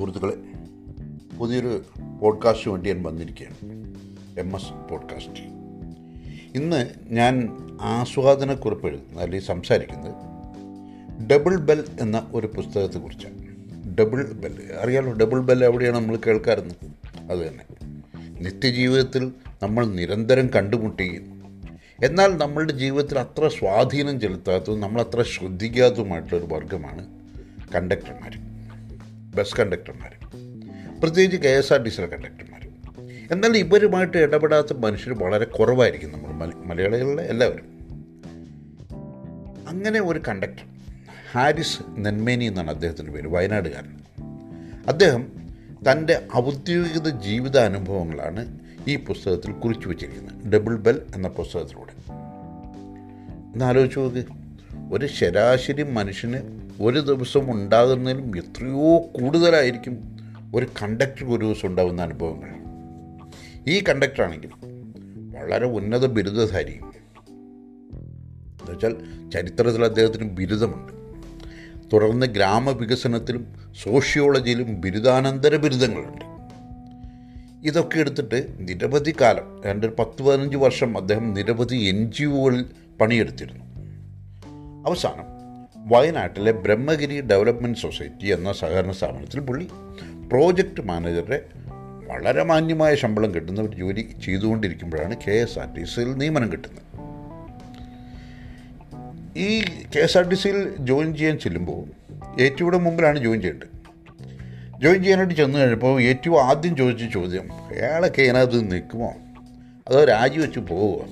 സുഹൃത്തുക്കളെ പുതിയൊരു പോഡ്കാസ്റ്റ് വേണ്ടി ഞാൻ വന്നിരിക്കുകയാണ്. എം എസ് പോഡ്കാസ്റ്റ് ഇന്ന് ഞാൻ ആസ്വാദനക്കുറിപ്പ് എഴുതുന്നത് അല്ലെങ്കിൽ സംസാരിക്കുന്നത് ഡബിൾ ബെൽ എന്ന ഒരു പുസ്തകത്തെക്കുറിച്ചാണ്. ഡബിൾ ബെൽ അറിയാലോ ഡബിൾ ബെൽ എവിടെയാണ് നമ്മൾ കേൾക്കാറുന്നത്? അത് തന്നെ. നിത്യജീവിതത്തിൽ നമ്മൾ നിരന്തരം കണ്ടുമുട്ടുകയും എന്നാൽ നമ്മളുടെ ജീവിതത്തിൽ അത്ര സ്വാധീനം ചെലുത്താത്തതും നമ്മളത്ര ശ്രദ്ധിക്കാത്തതുമായിട്ടുള്ളൊരു വർഗമാണ് കണ്ടക്ടർമാർ ബസ് കണ്ടക്ടർമാർ പ്രത്യേകിച്ച് കെ എസ് ആർ ടി സിയിലെ കണ്ടക്ടർമാർ എന്നാൽ ഇവരുമായിട്ട് ഇടപെടാത്ത മനുഷ്യർ വളരെ കുറവായിരിക്കും നമ്മൾ മലയാളികളിലെ എല്ലാവരും. അങ്ങനെ ഒരു കണ്ടക്ടർ ഹാരിസ് നെന്മേനി എന്നാണ് അദ്ദേഹത്തിന്റെ പേര് വയനാടുകാരൻ. അദ്ദേഹം തന്റെ ഔദ്യോഗിക ജീവിതാനുഭവങ്ങളാണ് ഈ പുസ്തകത്തിൽ കുറിച്ചു വച്ചിരിക്കുന്നത്. ഡബിൾ ബെൽ എന്ന പുസ്തകത്തിലൂടെ. എന്നാലോചിച്ച് നോക്ക്. ഒരു ശരാശരി മനുഷ്യന് ഒരു ദിവസം ഉണ്ടാകുന്നതിലും എത്രയോ കൂടുതലായിരിക്കും ഒരു കണ്ടക്ടർ ഒരു ദിവസം ഉണ്ടാകുന്ന അനുഭവങ്ങൾ. ഈ കണ്ടക്ടറാണെങ്കിൽ വളരെ ഉന്നത ബിരുദധാരിയും. എന്നുവെച്ചാൽ ചരിത്രത്തിൽ അദ്ദേഹത്തിന് ബിരുദമുണ്ട്. തുടർന്ന് ഗ്രാമവികസനത്തിലും സോഷ്യോളജിയിലും ബിരുദാനന്തര ബിരുദങ്ങളുണ്ട്. ഇതൊക്കെ എടുത്തിട്ട് നിരവധി കാലം രണ്ട് പത്ത് പതിനഞ്ച് വർഷം അദ്ദേഹം നിരവധി എൻ ജി ഒകളിൽ പണിയെടുത്തിരുന്നു. അവസാനം വയനാട്ടിലെ ബ്രഹ്മഗിരി ഡെവലപ്മെന്റ് സൊസൈറ്റി എന്ന സഹകരണ സ്ഥാപനത്തിൽ പുള്ളി പ്രോജക്റ്റ് മാനേജറുടെ വളരെ മാന്യമായ ശമ്പളം കിട്ടുന്ന ഒരു ജോലി ചെയ്തുകൊണ്ടിരിക്കുമ്പോഴാണ് കെ എസ് ആർ ടി സിയിൽ നിയമനം കിട്ടുന്നത്. ഈ കെ എസ് ആർ ടി സിയിൽ ജോയിൻ ചെയ്യാൻ ചെല്ലുമ്പോൾ ഏറ്റവും മുമ്പിലാണ് ജോയിൻ ചെയ്യേണ്ടത്. ജോയിൻ ചെയ്യാനായിട്ട് ചെന്ന് കഴിഞ്ഞപ്പോൾ ഏറ്റവും ആദ്യം ചോദിച്ച ചോദ്യം അയാളൊക്കെ ഇതിനകത്ത് നിൽക്കുമോ? അതോ രാജിവെച്ച് പോവുമോ?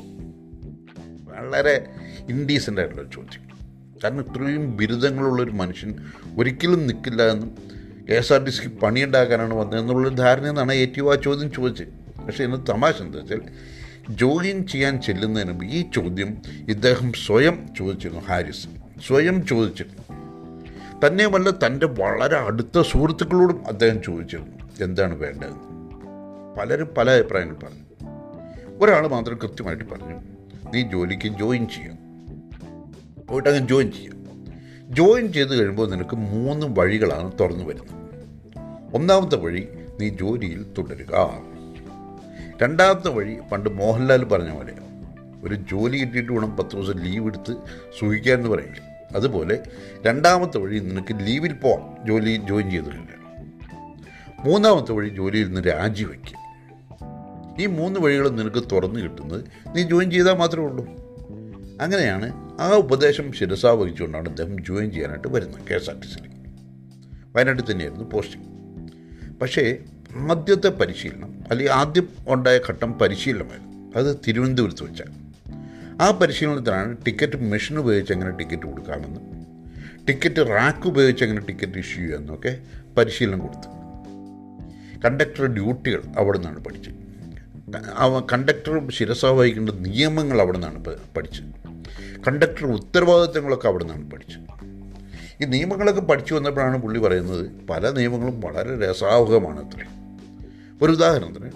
വളരെ ഇൻഡീസന്റ് ആയിട്ടുള്ള ചോദ്യം. കാരണം ഇത്രയും ബിരുദങ്ങളുള്ളൊരു മനുഷ്യൻ ഒരിക്കലും നിൽക്കില്ല എന്നും കെ എസ് ആർ ടി സിക്ക് പണിയുണ്ടാക്കാനാണ് വന്നതെന്നുള്ളൊരു ധാരണ എന്നാണ് ഏറ്റവും ആ ചോദ്യം ചോദിച്ചത്. പക്ഷേ ഇന്ന് തമാശ എന്താ വെച്ചാൽ ജോയിൻ ചെയ്യാൻ ചെല്ലുന്നതിന് മുമ്പ് ഈ ചോദ്യം ഇദ്ദേഹം സ്വയം ചോദിച്ചിരുന്നു ഹാരിസ്. സ്വയം ചോദിച്ചിരുന്നു. തന്നെയുമല്ല തന്റെ വളരെ അടുത്ത സുഹൃത്തുക്കളോടും അദ്ദേഹം ചോദിച്ചിരുന്നു എന്താണ് വേണ്ടതെന്ന്. പലരും പല അഭിപ്രായങ്ങൾ പറഞ്ഞു. ഒരാൾ മാത്രം കൃത്യമായിട്ട് പറഞ്ഞു നീ ജോലിക്ക് ജോയിൻ ചെയ്യാം പോയിട്ട് അങ്ങ് ജോയിൻ ചെയ്യുക ജോയിൻ ചെയ്ത് കഴിയുമ്പോൾ നിനക്ക് മൂന്ന് വഴികളാണ് തുറന്നു വരുന്നത്. ഒന്നാമത്തെ വഴി നീ ജോലിയിൽ തുടരുക. രണ്ടാമത്തെ വഴി പണ്ട് മോഹൻലാൽ പറഞ്ഞ പോലെ ഒരു ജോലി കിട്ടിയിട്ട് വേണം പത്ത് ദിവസം ലീവ് എടുത്ത് സുഖിക്കാൻ എന്ന് അതുപോലെ രണ്ടാമത്തെ വഴി നിനക്ക് ലീവിൽ പോവാം ജോലി ജോയിൻ ചെയ്ത് കഴിഞ്ഞാൽ. മൂന്നാമത്തെ വഴി ജോലിയിൽ നിന്ന് രാജിവെക്കുക ഈ മൂന്ന് വഴികളും നിനക്ക് തുറന്നു കിട്ടുന്നത് നീ ജോയിൻ ചെയ്താൽ മാത്രമേ ഉള്ളൂ. അങ്ങനെയാണ് ആ ഉപദേശം ശിരസാവഹിച്ചുകൊണ്ടാണ് അദ്ദേഹം ജോയിൻ ചെയ്യാനായിട്ട് വരുന്നത് കെ എസ് ആർ ടി സിയിൽ വയനാട്ടിൽ തന്നെയായിരുന്നു പോസ്റ്റിംഗ് പക്ഷേ ആദ്യത്തെ പരിശീലനം അല്ലെങ്കിൽ ആദ്യം ഉണ്ടായ ഘട്ടം പരിശീലനമായിരുന്നു. അത് തിരുവനന്തപുരത്ത് വെച്ചാണ്. ആ പരിശീലനത്തിനാണ് ടിക്കറ്റ് മെഷീൻ ഉപയോഗിച്ച് എങ്ങനെ ടിക്കറ്റ് കൊടുക്കാമെന്നും ടിക്കറ്റ് റാക്ക് ഉപയോഗിച്ച് എങ്ങനെ ടിക്കറ്റ് ഇഷ്യൂ ചെയ്യാമെന്നൊക്കെ പരിശീലനം കൊടുത്തു. കണ്ടക്ടർ ഡ്യൂട്ടികൾ അവിടെ നിന്നാണ് പഠിച്ചത്. കണ്ടക്ടർ ശിരസ വഹിക്കേണ്ട നിയമങ്ങൾ അവിടെ നിന്നാണ് പഠിച്ചത്. കണ്ടക്ടർ ഉത്തരവാദിത്തങ്ങളൊക്കെ അവിടെ നിന്നാണ് പഠിച്ചത് ഈ നിയമങ്ങളൊക്കെ പഠിച്ചു വന്നപ്പോഴാണ് പുള്ളി പറയുന്നത് പല നിയമങ്ങളും വളരെ രസാവഹമാണ് അത്ര. ഒരു ഉദാഹരണത്തിന്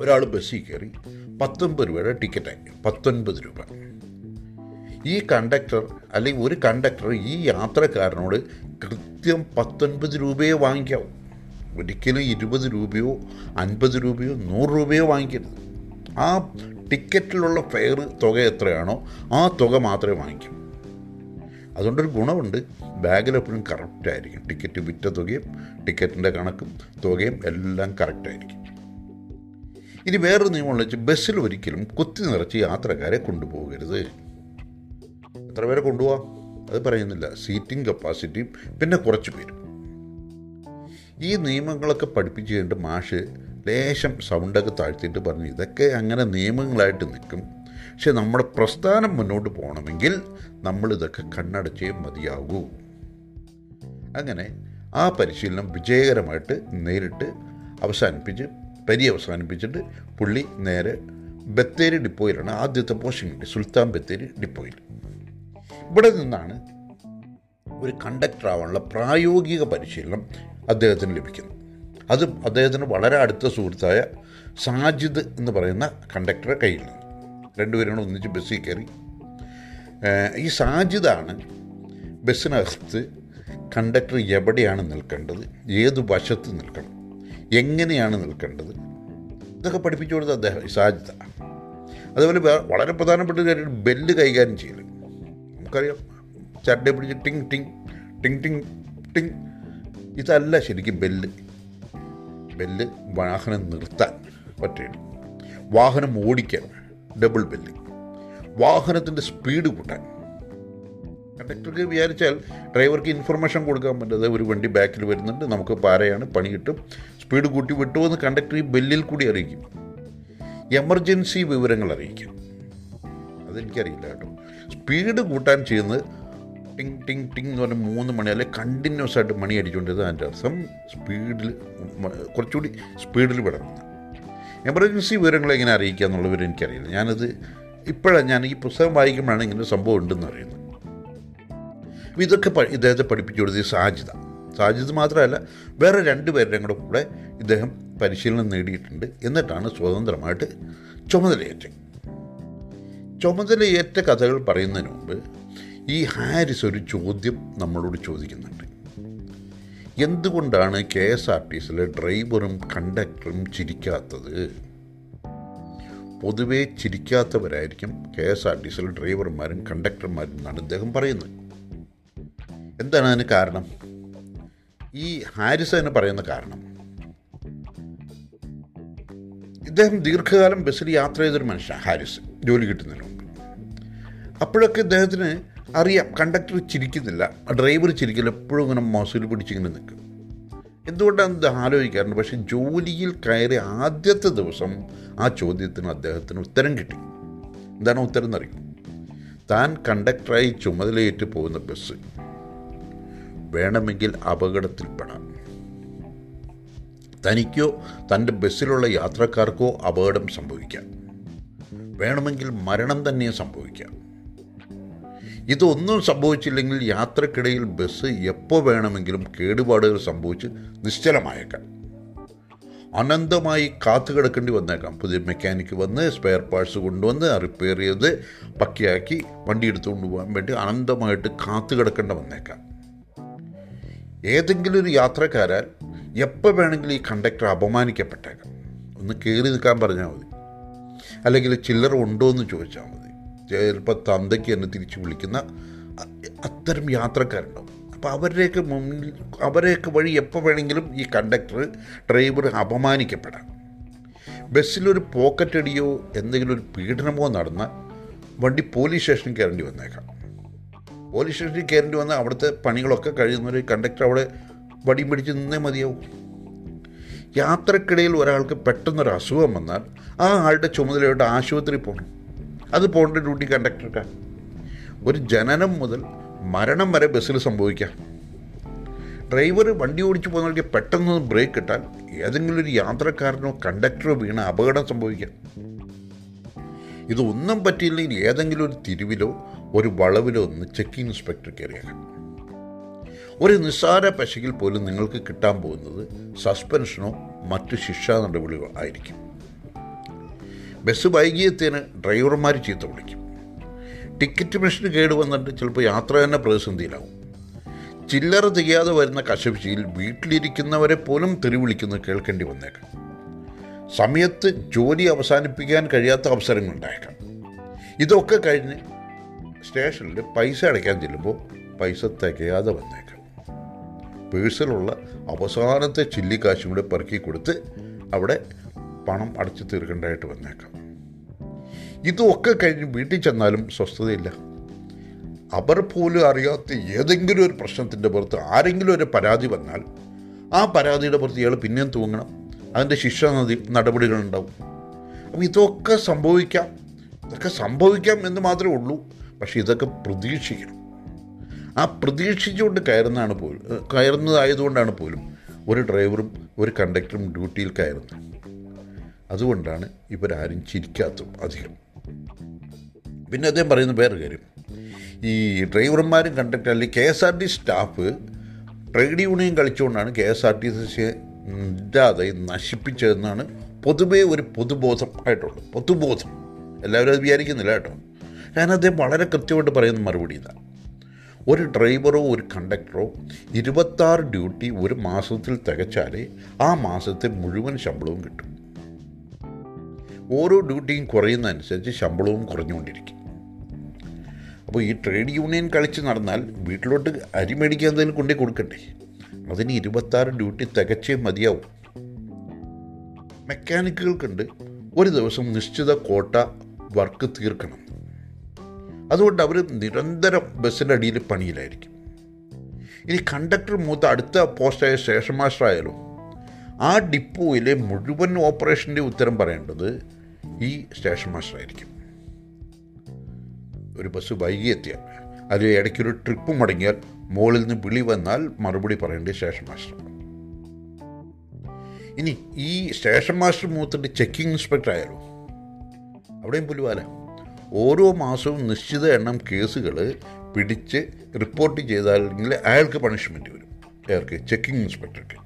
ഒരാൾ ബസ്സിൽ കയറി പത്തൊൻപത് രൂപയുടെ ടിക്കറ്റായി പത്തൊൻപത് രൂപ. ഈ കണ്ടക്ടർ അല്ലെങ്കിൽ ഒരു കണ്ടക്ടർ ഈ യാത്രക്കാരനോട് കൃത്യം പത്തൊൻപത് രൂപയെ വാങ്ങിക്കാവൂ. ഒരിക്കലും ഇരുപത് രൂപയോ അൻപത് രൂപയോ നൂറ് രൂപയോ വാങ്ങിക്കരുത്. ആ ടിക്കറ്റിലുള്ള ഫെയർ തുക എത്രയാണോ ആ തുക മാത്രമേ വാങ്ങിക്കൂ. അതുകൊണ്ടൊരു ഗുണമുണ്ട്. ബാഗിലെപ്പോഴും കറക്റ്റായിരിക്കും ടിക്കറ്റ് വിറ്റ തുകയും ടിക്കറ്റിന്റെ കണക്കും തുകയും എല്ലാം കറക്റ്റായിരിക്കും ഇനി വേറൊരു നിയമമെന്ന് വെച്ചാൽ ബസ്സിൽ ഒരിക്കലും കുത്തി നിറച്ച് യാത്രക്കാരെ കൊണ്ടുപോകരുത്. എത്ര പേരെ കൊണ്ടുപോകാം അത് പറയുന്നില്ല. സീറ്റിംഗ് കപ്പാസിറ്റിയും പിന്നെ കുറച്ച് പേരും. ഈ നിയമങ്ങളൊക്കെ പഠിപ്പിച്ച് കഴിഞ്ഞിട്ട് മാഷ് ലേശം സൗണ്ടൊക്കെ താഴ്ത്തിയിട്ട് പറഞ്ഞു ഇതൊക്കെ അങ്ങനെ നിയമങ്ങളായിട്ട് നിൽക്കും. പക്ഷെ നമ്മുടെ പ്രസ്ഥാനം മുന്നോട്ട് പോകണമെങ്കിൽ നമ്മളിതൊക്കെ കണ്ണടച്ചേ മതിയാകൂ. അങ്ങനെ ആ പരിശീലനം വിജയകരമായിട്ട് നേരിട്ട് അവസാനിപ്പിച്ച് പരി അവസാനിപ്പിച്ചിട്ട് പുള്ളി നേരെ ബത്തേരി ഡിപ്പോയിലാണ് ആദ്യത്തെ പോസ്റ്റിംഗ് കിട്ടി സുൽത്താൻ ബത്തേരി ഡിപ്പോയിൽ. ഇവിടെ നിന്നാണ് ഒരു കണ്ടക്ടർ ആവാനുള്ള പ്രായോഗിക പരിശീലനം അദ്ദേഹത്തിന് ലഭിക്കുന്നു അത് അദ്ദേഹത്തിന് വളരെ അടുത്ത സുഹൃത്തായ സാജിദ് എന്ന് പറയുന്ന കണ്ടക്ടറെ കയ്യിൽ നിന്ന്. രണ്ടുപേരും ഒന്നിച്ച് ബസ്സിൽ കയറി. ഈ സാജിദാണ് ബസ്സിനകത്ത് കണ്ടക്ടർ എവിടെയാണ് നിൽക്കേണ്ടത്? ഏത് വശത്ത് നിൽക്കണം? എങ്ങനെയാണ് നിൽക്കേണ്ടത്? ഇതൊക്കെ പഠിപ്പിച്ചു കൊടുത്ത അദ്ദേഹം സാജിദ. അതുപോലെ വളരെ പ്രധാനപ്പെട്ട ഒരു കാര്യം ബെല്ല് കൈകാര്യം ചെയ്യൽ. നമുക്കറിയാം ചട്ടയെ പിടിച്ച് ടിങ് ടിങ് ടിങ് ടിങ് ടിങ്. ഇതല്ല ശരിക്കും ബെല്ല്. ബെല്ല് വാഹനം നിർത്താൻ പറ്റുള്ളൂ വാഹനം ഓടിക്കാൻ ഡബിൾ ബെല്ല് വാഹനത്തിന്റെ സ്പീഡ് കൂട്ടാൻ. കണ്ടക്ടർക്ക് വിചാരിച്ചാൽ ഡ്രൈവർക്ക് ഇൻഫർമേഷൻ കൊടുക്കാൻ പറ്റുന്നത് ഒരു വണ്ടി ബാക്കിൽ വരുന്നുണ്ട്. നമുക്ക് പാരയാണ് പണി കിട്ടും. സ്പീഡ് കൂട്ടി വിട്ടു എന്ന് കണ്ടക്ടർ ഈ ബെല്ലിൽ കൂടി അറിയിക്കും. എമർജൻസി വിവരങ്ങൾ അറിയിക്കും. അതെനിക്കറിയില്ല കേട്ടോ. സ്പീഡ് കൂട്ടാൻ ചെയ്യുന്നത് ടിങ് ടിങ് ടിങ് എന്ന് പറഞ്ഞ മൂന്ന് മണി അല്ലെ കണ്ടിന്യൂസ് ആയിട്ട് മണി അടിച്ചുകൊണ്ടിരുന്നത് അതിന്റെ അർത്ഥം സ്പീഡിൽ കുറച്ചുകൂടി സ്പീഡിൽ വിടണം എമർജൻസി വിവരങ്ങൾ എങ്ങനെ അറിയിക്കുക എന്നുള്ള വിവരം എനിക്കറിയില്ല. ഞാനത് ഇപ്പോഴാണ് ഞാൻ ഈ പുസ്തകം വായിക്കുമ്പോഴാണ് ഇങ്ങനെ സംഭവം ഉണ്ടെന്ന് അറിയുന്നത്. അപ്പോൾ ഇതൊക്കെ ഇദ്ദേഹത്തെ പഠിപ്പിച്ചു കൊടുത്തത് സാജിത സാജിദ് മാത്രമല്ല വേറെ രണ്ട് പേരുടെയും കൂടെ കൂടെ ഇദ്ദേഹം പരിശീലനം നേടിയിട്ടുണ്ട്. എന്നിട്ടാണ് സ്വതന്ത്രമായിട്ട് ചുമതലയേറ്റത്. ചുമതലയേറ്റ കഥകൾ പറയുന്നതിന് മുമ്പ് ഈ ഹാരിസ് ഒരു ചോദ്യം നമ്മളോട് ചോദിക്കുന്നുണ്ട്. എന്തുകൊണ്ടാണ് കെ എസ് ആർ ടി സിയിലെ ഡ്രൈവറും കണ്ടക്ടറും ചിരിക്കാത്തത്? പൊതുവെ ചിരിക്കാത്തവരായിരിക്കും കെ എസ് ആർ ടി സിയിലെ ഡ്രൈവർമാരും കണ്ടക്ടർമാരും എന്നാണ് ഇദ്ദേഹം പറയുന്നത്. എന്താണ് അതിന് കാരണം? ഈ ഹാരിസ് അതിന് പറയുന്ന കാരണം. ഇദ്ദേഹം ദീർഘകാലം ബസ്സിൽ യാത്ര ചെയ്തൊരു മനുഷ്യ ഹാരിസ്. ജോലി കിട്ടുന്നതിന് മുമ്പ്. അപ്പോഴൊക്കെ ഇദ്ദേഹത്തിന് അറിയാം കണ്ടക്ടർ ചിരിക്കുന്നില്ല. ഡ്രൈവർ ചിരിക്കില്ല എപ്പോഴും ഇങ്ങനെ മസിൽ പിടിച്ചിങ്ങനെ നിൽക്കും. എന്തുകൊണ്ടാണ് ആലോചിക്കാറുണ്ട്? പക്ഷെ ജോലിയിൽ കയറി ആദ്യത്തെ ദിവസം ആ ചോദ്യത്തിന് അദ്ദേഹത്തിന് ഉത്തരം കിട്ടി. എന്താണ് ഉത്തരം എന്നറിയും? താൻ കണ്ടക്ടറായി ചുമതലയേറ്റ് പോകുന്ന ബസ് വേണമെങ്കിൽ അപകടത്തിൽപ്പെടാം തനിക്കോ തന്റെ ബസ്സിലുള്ള യാത്രക്കാർക്കോ അപകടം സംഭവിക്കാം. വേണമെങ്കിൽ മരണം തന്നെ സംഭവിക്കാം. ഇതൊന്നും സംഭവിച്ചില്ലെങ്കിൽ യാത്രക്കിടയിൽ ബസ് എപ്പോൾ വേണമെങ്കിലും കേടുപാടുകൾ സംഭവിച്ച് നിശ്ചലമായേക്കാം. അനന്തമായി കാത്തു കിടക്കേണ്ടി വന്നേക്കാം. പുതിയ മെക്കാനിക്ക് വന്ന് സ്പെയർ പാർട്സ് കൊണ്ടുവന്ന് റിപ്പയർ ചെയ്ത് പക്കയാക്കി വണ്ടി എടുത്തുകൊണ്ട് പോകാൻ വേണ്ടി അനന്തമായിട്ട് കാത്തു കിടക്കേണ്ട വന്നേക്കാം. ഏതെങ്കിലും ഒരു യാത്രക്കാരാൽ എപ്പോൾ വേണമെങ്കിലും ഈ കണ്ടക്ടർ അപമാനിക്കപ്പെട്ടേക്കാം. ഒന്ന് കയറി നിൽക്കാൻ പറഞ്ഞാൽ മതി. അല്ലെങ്കിൽ ചില്ലറ ഉണ്ടോ എന്ന് ചോദിച്ചാൽ മതി. ചിലപ്പോൾ തന്തയ്ക്ക് എന്നെ തിരിച്ച് വിളിക്കുന്ന അത്തരം യാത്രക്കാരുണ്ടാവും. അപ്പോൾ അവരുടെയൊക്കെ മുന്നിൽ അവരെയൊക്കെ വഴി എപ്പോൾ വേണമെങ്കിലും ഈ കണ്ടക്ടർ ഡ്രൈവർ അപമാനിക്കപ്പെടാം. ബസ്സിലൊരു പോക്കറ്റടിയോ എന്തെങ്കിലും ഒരു പീഡനമോ നടന്ന വണ്ടി പോലീസ് സ്റ്റേഷനിൽ കയറേണ്ടി വന്നേക്കാം. പോലീസ് സ്റ്റേഷനിൽ കയറേണ്ടി വന്നാൽ അവിടുത്തെ പണികളൊക്കെ കഴിയുന്നവർ കണ്ടക്ടർ അവിടെ വടി പിടിച്ച് നിന്നേ മതിയാവും. യാത്രക്കിടയിൽ ഒരാൾക്ക് പെട്ടെന്നൊരു അസുഖം വന്നാൽ ആ ആളുടെ ചുമതലയോട്ട് ആശുപത്രി പോകണം. അത് പോണ്ട ഡ്യൂട്ടി കണ്ടക്ടർക്കാണ് ഒരു ജനനം മുതൽ മരണം വരെ ബസ്സിൽ സംഭവിക്കാം. ഡ്രൈവർ വണ്ടി ഓടിച്ചു പോകുന്നവർക്ക് പെട്ടെന്ന് ബ്രേക്ക് ഇട്ടാൽ ഏതെങ്കിലും ഒരു യാത്രക്കാരനോ കണ്ടക്ടറോ വീണ അപകടം സംഭവിക്കാം. ഇതൊന്നും പറ്റിയില്ലെങ്കിൽ ഏതെങ്കിലും ഒരു തിരിവിലോ ഒരു വളവിലോ ഒന്ന് ചെക്കിംഗ് ഇൻസ്പെക്ടർ കയറിയേക്കാം. ഒരു നിസ്സാര പശകിൽ പോലും നിങ്ങൾക്ക് കിട്ടാൻ പോകുന്നത് സസ്പെൻഷനോ മറ്റു ശിക്ഷാ നടപടികളോ ആയിരിക്കും. ബസ് വൈകിയത്തിന് ഡ്രൈവർമാർ ചീത്ത വിളിക്കും. ടിക്കറ്റ് മെഷീൻ കേട് വന്നിട്ട് ചിലപ്പോൾ യാത്ര തന്നെ പ്രതിസന്ധിയിലാവും. ചില്ലറ തികയാതെ വരുന്ന കശപിശിയിൽ വീട്ടിലിരിക്കുന്നവരെ പോലും തെറി വിളിക്കുന്നത് കേൾക്കേണ്ടി വന്നേക്കാം. സമയത്ത് ജോലി അവസാനിപ്പിക്കാൻ കഴിയാത്ത അവസരങ്ങൾ ഉണ്ടായേക്കാം. ഇതൊക്കെ കഴിഞ്ഞ് സ്റ്റേഷനിൽ പൈസ അടയ്ക്കാൻ ചെല്ലുമ്പോൾ പൈസ തികയാതെ വന്നേക്കാം. പേഴ്സിലുള്ള അവസാനത്തെ ചില്ലിക്കാശും കൂടെ പെറുക്കി കൊടുത്ത് അവിടെ പണം അടച്ചു തീർക്കേണ്ടതായിട്ട് വന്നേക്കാം. ഇതൊക്കെ കഴിഞ്ഞ് വീട്ടിൽ ചെന്നാലും സ്വസ്ഥതയില്ല. അവർ പോലും അറിയാത്ത ഏതെങ്കിലും ഒരു പ്രശ്നത്തിന്റെ പുറത്ത് ആരെങ്കിലും ഒരു പരാതി വന്നാൽ ആ പരാതിയുടെ പുറത്ത് ഇയാൾ പിന്നെയും തൂങ്ങണം. അതിന്റെ ശിക്ഷ നടപടികളുണ്ടാവും അപ്പം ഇതൊക്കെ സംഭവിക്കാം. ഇതൊക്കെ സംഭവിക്കാം എന്ന് മാത്രമേ ഉള്ളൂ. പക്ഷേ ഇതൊക്കെ പ്രതീക്ഷിക്കണം. ആ പ്രതീക്ഷിച്ചുകൊണ്ട് കയറുന്നതാണ് പോലും കയറുന്നതായതുകൊണ്ടാണ് പോലും ഒരു ഡ്രൈവറും ഒരു കണ്ടക്ടറും ഡ്യൂട്ടിയിൽ കയറുന്നത്. അതുകൊണ്ടാണ് ഇവരാരും ചിരിക്കാത്തതും അധികം. പിന്നെ അദ്ദേഹം പറയുന്ന വേറെ കാര്യം. ഈ ഡ്രൈവർമാരും കണ്ടക്ടർ അല്ലെങ്കിൽ K S R T staff trade union കളിച്ചുകൊണ്ടാണ് K S R T C ഇല്ലാതെ നശിപ്പിച്ചതെന്നാണ് പൊതുവേ ഒരു പൊതുബോധം ആയിട്ടുള്ളത്. പൊതുബോധം. എല്ലാവരും അത് വിചാരിക്കുന്നില്ല കേട്ടോ. കാരണം അദ്ദേഹം വളരെ കൃത്യമായിട്ട് പറയുന്ന മറുപടി ഇതാണ് ഒരു ഡ്രൈവറോ ഒരു കണ്ടക്ടറോ ഇരുപത്താറ് ഡ്യൂട്ടി ഒരു മാസത്തിൽ തികച്ചാലേ ആ മാസത്തെ മുഴുവൻ ശമ്പളവും കിട്ടും. ഓരോ ഡ്യൂട്ടിയും കുറയുന്നതനുസരിച്ച് ശമ്പളവും കുറഞ്ഞുകൊണ്ടിരിക്കും. അപ്പോൾ ഈ ട്രേഡ് യൂണിയൻ കളിച്ച് നടന്നാൽ വീട്ടിലോട്ട് അരി മേടിക്കാൻ എന്തെങ്കിലും കൊണ്ടേ കൊടുക്കണ്ടേ? അതിന് ഇരുപത്താറ് ഡ്യൂട്ടി തികച്ചേ മതിയാവും. മെക്കാനിക്കുകൾക്കുണ്ട് ഒരു ദിവസം നിശ്ചിത കോട്ട വർക്ക് തീർക്കണം. അതുകൊണ്ട് അവർ നിരന്തരം ബസ്സിന്റെ അടിയിൽ പണിയിലായിരിക്കും. ഇനി കണ്ടക്ടർ മൂത്ത അടുത്ത പോസ്റ്റായ സ്റ്റേഷൻ മാസ്റ്റർ ആയാലും ആ ഡിപ്പോയിലെ മുഴുവൻ ഓപ്പറേഷന്റെ ഉത്തരം പറയേണ്ടത് ഈ സ്റ്റേഷൻ മാസ്റ്റർ ആയിരിക്കും ഒരു ബസ് വൈകി എത്തിയാൽ അതിൽ ഇടയ്ക്കൊരു ട്രിപ്പ് മുടങ്ങിയാൽ മുകളിൽ നിന്ന് വിളി വന്നാൽ മറുപടി പറയേണ്ടത് സ്റ്റേഷൻ മാസ്റ്റർ. ഇനി ഈ സ്റ്റേഷൻ മാസ്റ്റർ മൂത്തിട്ട് ചെക്കിംഗ് ഇൻസ്പെക്ടർ ആയാലോ? അവിടെയും പുലുവാല. ഓരോ മാസവും നിശ്ചിത എണ്ണം കേസുകൾ പിടിച്ച് റിപ്പോർട്ട് ചെയ്താലെങ്കിൽ അയാൾക്ക് പണിഷ്മെന്റ് വരും. അയാൾക്ക് ചെക്കിംഗ് ഇൻസ്പെക്ടർക്ക്.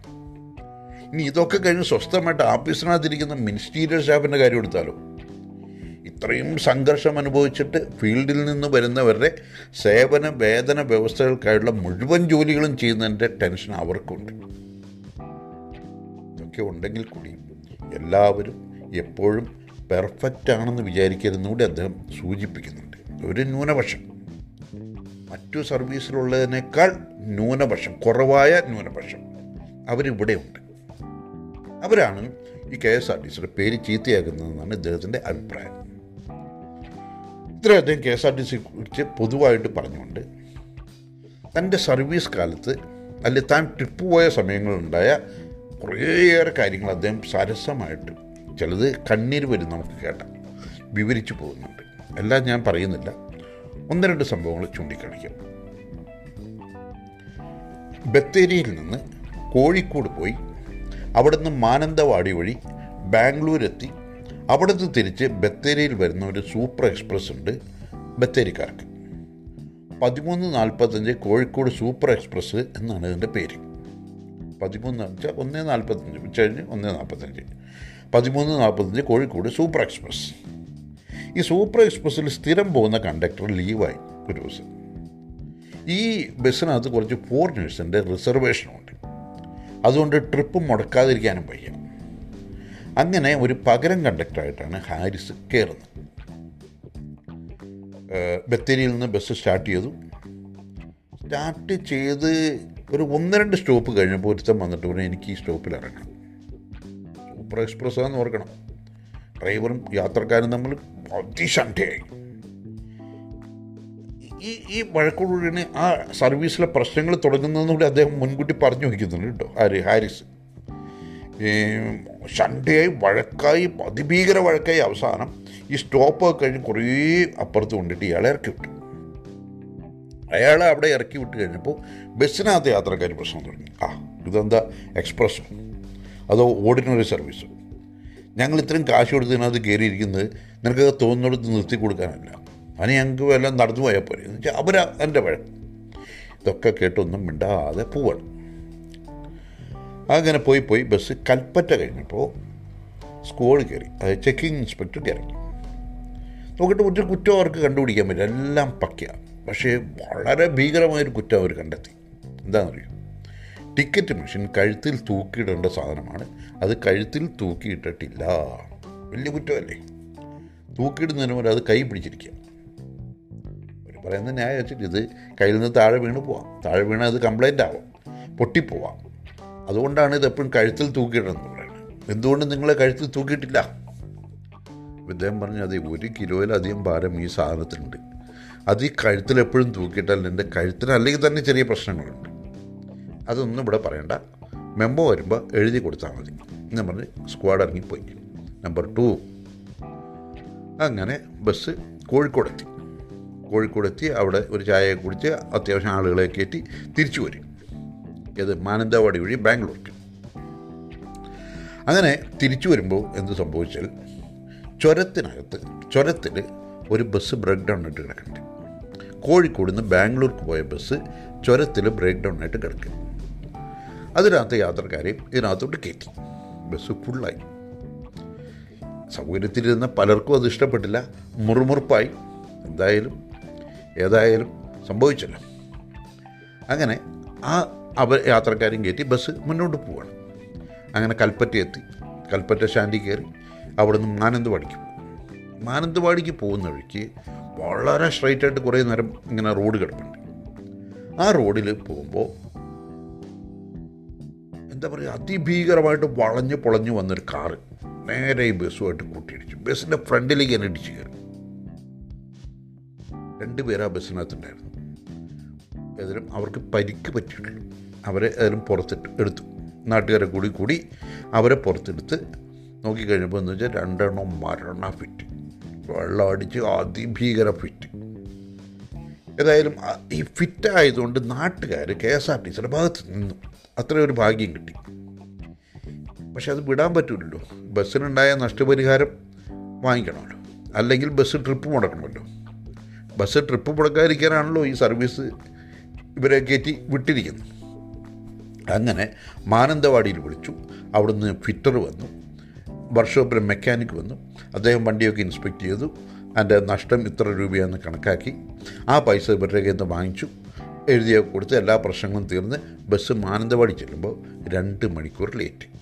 ഇനി ഇതൊക്കെ കഴിഞ്ഞ് സ്വസ്ഥമായിട്ട് ഓഫീസിനകത്തിരിക്കുന്ന മിനിസ്റ്റീരിയൽ സ്റ്റാഫിന്റെ കാര്യം എടുത്താലോ? ഇത്രയും സംഘർഷം അനുഭവിച്ചിട്ട് ഫീൽഡിൽ നിന്ന് വരുന്നവരുടെ സേവന വേതന വ്യവസ്ഥകൾക്കായുള്ള മുഴുവൻ ജോലികളും ചെയ്യുന്നതിന്റെ ടെൻഷൻ അവർക്കുണ്ട്. ഇതൊക്കെ ഉണ്ടെങ്കിൽ കൂടി എല്ലാവരും എപ്പോഴും പെർഫെക്റ്റ് ആണെന്ന് വിചാരിക്കരുന്നുകൂടി അദ്ദേഹം സൂചിപ്പിക്കുന്നുണ്ട്. ഒരു ന്യൂനപക്ഷം. മറ്റു സർവീസിലുള്ളതിനേക്കാൾ ന്യൂനപക്ഷം കുറവായ ന്യൂനപക്ഷം അവരിവിടെയുണ്ട്. അവരാണ് ഈ കെ എസ് ആർ ടി സിയുടെ പേര് ചീത്തയാക്കുന്നതെന്നാണ് ഇദ്ദേഹത്തിന്റെ അഭിപ്രായം. ഇത്രയും അദ്ദേഹം കെ എസ് ആർ ടി സിയെ കുറിച്ച് പൊതുവായിട്ട് പറഞ്ഞുകൊണ്ട് തന്റെ സർവീസ് കാലത്ത് അല്ലെ താൻ ട്രിപ്പ് പോയ സമയങ്ങളുണ്ടായ കുറേയേറെ കാര്യങ്ങൾ അദ്ദേഹം സരസമായിട്ട് ചിലത് കണ്ണീർ വരും നമുക്ക് കേട്ടാൽ വിവരിച്ചു പോകുന്നുണ്ട്. എല്ലാം ഞാൻ പറയുന്നില്ല. ഒന്ന് രണ്ട് സംഭവങ്ങൾ ചൂണ്ടിക്കാണിക്കാം. ബത്തേരിയിൽ നിന്ന് കോഴിക്കോട് പോയി അവിടുന്ന് മാനന്തവാടി വഴി ബാംഗ്ലൂർ എത്തി അവിടുന്ന് തിരിച്ച് ബത്തേരിയിൽ വരുന്ന ഒരു സൂപ്പർ എക്സ്പ്രസ് ഉണ്ട് ബത്തേരിക്കാർക്ക്. പതിമൂന്ന് നാൽപ്പത്തഞ്ച് കോഴിക്കോട് സൂപ്പർ എക്സ്പ്രസ് എന്നാണ് ഇതിന്റെ പേര്. പതിമൂന്ന് വെച്ചാൽ ഒന്ന് നാൽപ്പത്തഞ്ച് ഉച്ച കഴിഞ്ഞ് ഒന്ന് നാൽപ്പത്തഞ്ച്. പതിമൂന്ന് നാൽപ്പത്തഞ്ച് കോഴിക്കോട് സൂപ്പർ എക്സ്പ്രസ്. ഈ സൂപ്പർ എക്സ്പ്രസ്സിൽ സ്ഥിരം പോകുന്ന കണ്ടക്ടർ ലീവായി ഒരു ദിവസം. ഈ ബസ്സിനകത്ത് കുറച്ച് ഫോറിനേഴ്സിന്റെ റിസർവേഷനുണ്ട്. അതുകൊണ്ട് ട്രിപ്പ് മുടക്കാതിരിക്കാനും വയ്യ. അങ്ങനെ ഒരു പകരം കണ്ടക്ടറായിട്ടാണ് ഹാരിസ് കയറുന്നത്. ബത്തേരിയിൽ നിന്ന് ബസ് സ്റ്റാർട്ട് ചെയ്തു. സ്റ്റാർട്ട് ചെയ്ത് ഒരു ഒന്ന് രണ്ട് സ്റ്റോപ്പ് കഴിഞ്ഞപ്പോൾ ഒരുത്തം വന്നിട്ട് പറഞ്ഞു എനിക്ക് ഈ സ്റ്റോപ്പിൽ ഇറങ്ങണം. സൂപ്പർ എക്സ്പ്രസ് ആണെന്ന് ഓർക്കണം. ഡ്രൈവറും യാത്രക്കാരും തമ്മിൽ അതിശണ്ടയായി ഈ ഈ വഴക്കുള്ളിന് ആ സർവീസിലെ പ്രശ്നങ്ങൾ തുടങ്ങുന്നതെന്ന് കൂടി അദ്ദേഹം മുൻകൂട്ടി പറഞ്ഞു വയ്ക്കുന്നുണ്ട് കേട്ടോ. ആര്? ഹാരിസ്. ഷണ്ടയായി വഴക്കായി അതിഭീകര വഴക്കായി അവസാനം ഈ സ്റ്റോപ്പ് കഴിഞ്ഞ് കുറേ അപ്പുറത്ത് കൊണ്ടിട്ട് ഇയാളെ ഇറക്കി വിട്ടു. അയാളെ അവിടെ ഇറക്കി വിട്ട് കഴിഞ്ഞപ്പോൾ ബസ്സിനകത്ത് യാത്രക്കാർ പ്രശ്നം തുടങ്ങി. ആ ഇതെന്താ? എക്സ്പ്രസ്സോ? അതോ ഓർഡിനറി സർവീസോ? ഞങ്ങൾ ഇത്രയും കാശ് കൊടുത്തതിനകത്ത് കയറിയിരിക്കുന്നത് നിനക്ക് തോന്നുന്നിടത്ത് നിർത്തി കൊടുക്കാനല്ല. അതിന് ഞങ്ങൾക്ക് വല്ലതും നടന്നു പോയാൽ പോരെ. എന്ന് വെച്ചാൽ അവരാ എന്റെ പഴം ഇതൊക്കെ കേട്ടൊന്നും മിണ്ടാതെ പോവാണ്. അങ്ങനെ പോയി പോയി ബസ് കൽപ്പറ്റ കഴിഞ്ഞപ്പോൾ സ്ക്വാഡ് കയറി അത് ചെക്കിംഗ് ഇൻസ്പെക്ടർ ഇറങ്ങി നോക്കിയിട്ട് ഒരു കുറ്റം അവർക്ക് കണ്ടുപിടിക്കാൻ പറ്റില്ല. എല്ലാം പക്കയ. പക്ഷേ വളരെ ഭീകരമായൊരു കുറ്റം അവർ കണ്ടെത്തി. എന്താണെന്നറിയോ ടിക്കറ്റ് മെഷീൻ കഴുത്തിൽ തൂക്കിയിടേണ്ട സാധനമാണ്. അത് കഴുത്തിൽ തൂക്കിയിട്ടിട്ടില്ല. വലിയ കുറ്റമല്ലേ? തൂക്കിയിടുന്നതിന് മുമ്പ് അത് കൈ പിടിച്ചിരിക്കുക പറയുന്ന ന്യായം വെച്ചിട്ട് ഇത് കയ്യിൽ നിന്ന് താഴെ വീണ് പോവാം. താഴെ വീണാൽ അത് കംപ്ലൈന്റ് ആവാം. പൊട്ടിപ്പോവാം. അതുകൊണ്ടാണ് ഇത് എപ്പോഴും കഴുത്തിൽ തൂക്കിയിടണമെന്ന് പറയുന്നത്. എന്തുകൊണ്ട് നിങ്ങളെ കഴുത്തിൽ തൂക്കിയിട്ടില്ല? ഇദ്ദേഹം പറഞ്ഞു അതെ ഒരു കിലോയിലധികം ഭാരം ഈ സാധനത്തിനുണ്ട്. അത് ഈ കഴുത്തിൽ എപ്പോഴും തൂക്കിയിട്ടാൽ എന്റെ കഴുത്തിന് അല്ലെങ്കിൽ തന്നെ ചെറിയ പ്രശ്നങ്ങളുണ്ട്. അതൊന്നും ഇവിടെ പറയണ്ട. മെമ്പോ വരുമ്പോൾ എഴുതി കൊടുത്താൽ മതി. എന്ന് പറഞ്ഞ് സ്ക്വാഡ് ഇറങ്ങിപ്പോയി. Number two. അങ്ങനെ ബസ് കോഴിക്കോടെത്തി. കോഴിക്കോടെത്തി അവിടെ ഒരു ചായ കുടിച്ച് അത്യാവശ്യം ആളുകളെ കയറ്റി തിരിച്ചു വരും. ഏത് മാനന്തവാടി വഴി ബാംഗ്ലൂർക്ക്. അങ്ങനെ തിരിച്ചു വരുമ്പോൾ എന്ത് സംഭവിച്ചാൽ ചുരത്തിനകത്ത് ചുരത്തിൽ ഒരു ബസ് ബ്രേക്ക് ഡൗൺ ആയിട്ട് കിടക്കുന്നുണ്ട്. കോഴിക്കോട് നിന്ന് ബാംഗ്ലൂർക്ക് പോയ ബസ് ചുരത്തിൽ ബ്രേക്ക് ഡൗൺ ആയിട്ട് കിടക്കുന്നു അതിനകത്ത് യാത്രക്കാരെയും ഇതിനകത്തോട്ട് കയറ്റി. ബസ് ഫുള്ളായി സൗകര്യത്തിലിരുന്ന പലർക്കും അത് ഇഷ്ടപ്പെട്ടില്ല. മുറുമുറുപ്പായി. എന്തായാലും ഏതായാലും സംഭവിച്ചല്ലോ. അങ്ങനെ ആ അവ യാത്രക്കാരും കയറ്റി ബസ് മുന്നോട്ട് പോവാണ്. അങ്ങനെ കൽപ്പറ്റ എത്തി. കൽപ്പറ്റ ശാന്തി കയറി അവിടെ നിന്ന് മാനന്തവാടിക്ക് മാനന്തവാടിക്ക് പോകുന്ന വഴിക്ക് വളരെ സ്ട്രൈറ്റ് ആയിട്ട് കുറേ നേരം ഇങ്ങനെ റോഡ് കിടപ്പുണ്ട്. ആ റോഡിൽ പോകുമ്പോൾ എന്താ പറയുക അതിഭീകരമായിട്ട് വളഞ്ഞ് പൊളഞ്ഞ് വന്നൊരു കാറ് നേരെ ഈ ബസ്സുമായിട്ട് കൂട്ടിയിടിച്ചു. ബസ്സിന്റെ ഫ്രണ്ടിലേക്ക് തന്നെ ഇടിച്ച് കയറി. രണ്ടുപേരാ ബസ്സിനകത്തുണ്ടായിരുന്നു ഏതായാലും അവർക്ക് പരിക്ക് പറ്റിയിട്ടുള്ളൂ. അവരെ ഏതായാലും പുറത്തിട്ട് എടുത്തു. നാട്ടുകാരെ കൂടി കൂടി അവരെ പുറത്തെടുത്ത് നോക്കിക്കഴിഞ്ഞപ്പോൾ എന്ന് വെച്ചാൽ രണ്ടെണ്ണം മരണ ഫിറ്റ്. വെള്ളം അടിച്ച് അതിഭീകര ഫിറ്റ്. ഏതായാലും ഈ ഫിറ്റായതുകൊണ്ട് നാട്ടുകാർ കെ എസ് ആർ ടി സിയുടെ ഭാഗത്ത് നിന്നു. അത്രയൊരു ഭാഗ്യം കിട്ടി. പക്ഷെ അത് വിടാൻ പറ്റില്ലല്ലോ ബസ്സിനുണ്ടായ നഷ്ടപരിഹാരം വാങ്ങിക്കണമല്ലോ. അല്ലെങ്കിൽ ബസ് ട്രിപ്പ് മുടക്കണമല്ലോ. ബസ് ട്രിപ്പ് മുടക്കാതിരിക്കാനാണല്ലോ ഈ സർവീസ് ഇവരെ കയറ്റി വിട്ടിരിക്കുന്നു അങ്ങനെ മാനന്തവാടിയിൽ വിളിച്ചു. അവിടുന്ന് ഫിറ്റർ വന്നു. വർക്ക്ഷോപ്പിലെ മെക്കാനിക് വന്നു. അദ്ദേഹം വണ്ടിയൊക്കെ ഇൻസ്പെക്ട് ചെയ്തു. അതിന്റെ നഷ്ടം ഇത്ര രൂപയാണെന്ന് കണക്കാക്കി. ആ പൈസ ഇവരുടെ കയ്യിൽ നിന്ന് വാങ്ങിച്ചു. എഴുതിയ കൊടുത്ത് എല്ലാ പ്രശ്നങ്ങളും തീർന്ന് ബസ് മാനന്തവാടി ചെല്ലുമ്പോൾ രണ്ട് മണിക്കൂർ ലേറ്റ്.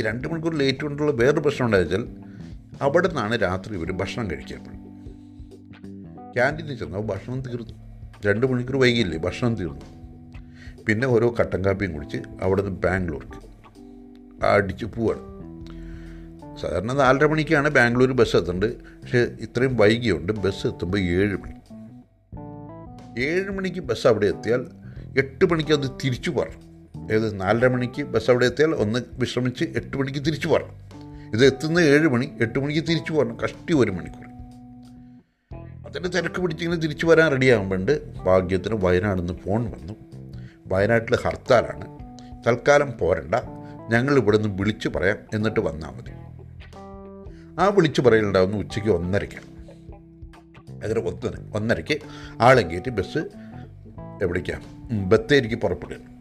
ഈ രണ്ട് മണിക്കൂർ ലേറ്റ് കൊണ്ടുള്ള വേറൊരു പ്രശ്നം ഉണ്ടായാൽ അവിടെ നിന്നാണ് രാത്രി ഇവർ ഭക്ഷണം കഴിക്കപ്പെടും ക്യാന്റീനിൽ ചെന്നു ഭക്ഷണം തീർന്നു. രണ്ട് മണിക്കൂർ വൈകിയില്ലേ ഭക്ഷണം തീർന്നു. പിന്നെ ഓരോ കട്ടൻ കാപ്പിയും കുടിച്ച് അവിടെ നിന്ന് ബാംഗ്ലൂർക്ക്. അടിച്ച് പോവാണ്. സാധാരണ നാലര മണിക്കാണ് ബാംഗ്ലൂർ ബസ് എത്തേണ്ടത് പക്ഷേ ഇത്രയും വൈകിയുണ്ട് ബസ് എത്തുമ്പോൾ ഏഴ് മണി. ഏഴ് മണിക്ക് ബസ് അവിടെ എത്തിയാൽ എട്ട് മണിക്ക് അത് തിരിച്ചു പറഞ്ഞു ഏത് നാലര മണിക്ക് ബസ് അവിടെ എത്തിയാൽ ഒന്ന് വിശ്രമിച്ച് എട്ട് മണിക്ക് തിരിച്ചു പറഞ്ഞു ഇത് എത്തുന്ന ഏഴ് മണി എട്ട് മണിക്ക് തിരിച്ചു പോകണം കഷ്ടി ഒരു മണിക്കൂർ. അതിന്റെ തിരക്ക് പിടിച്ചിങ്ങനെ തിരിച്ചു വരാൻ റെഡിയാകുമ്പോണ്ട് ഭാഗ്യത്തിന് വയനാട് നിന്ന് ഫോൺ വന്നു. വയനാട്ടിൽ ഹർത്താലാണ്. തൽക്കാലം പോരണ്ട. ഞങ്ങൾ ഇവിടെ നിന്ന് വിളിച്ചു പറയാം. എന്നിട്ട് വന്നാൽ മതി. ആ വിളിച്ചു പറയലുണ്ടാവുന്ന ഉച്ചയ്ക്ക് ഒന്നരയ്ക്കാണ് അങ്ങനെ ഒന്നര ഒന്നരയ്ക്ക് ആളെ കയറ്റി ബസ് എവിടേക്കാണ് ബത്തേരിക്ക് പുറപ്പെടുകയാണ്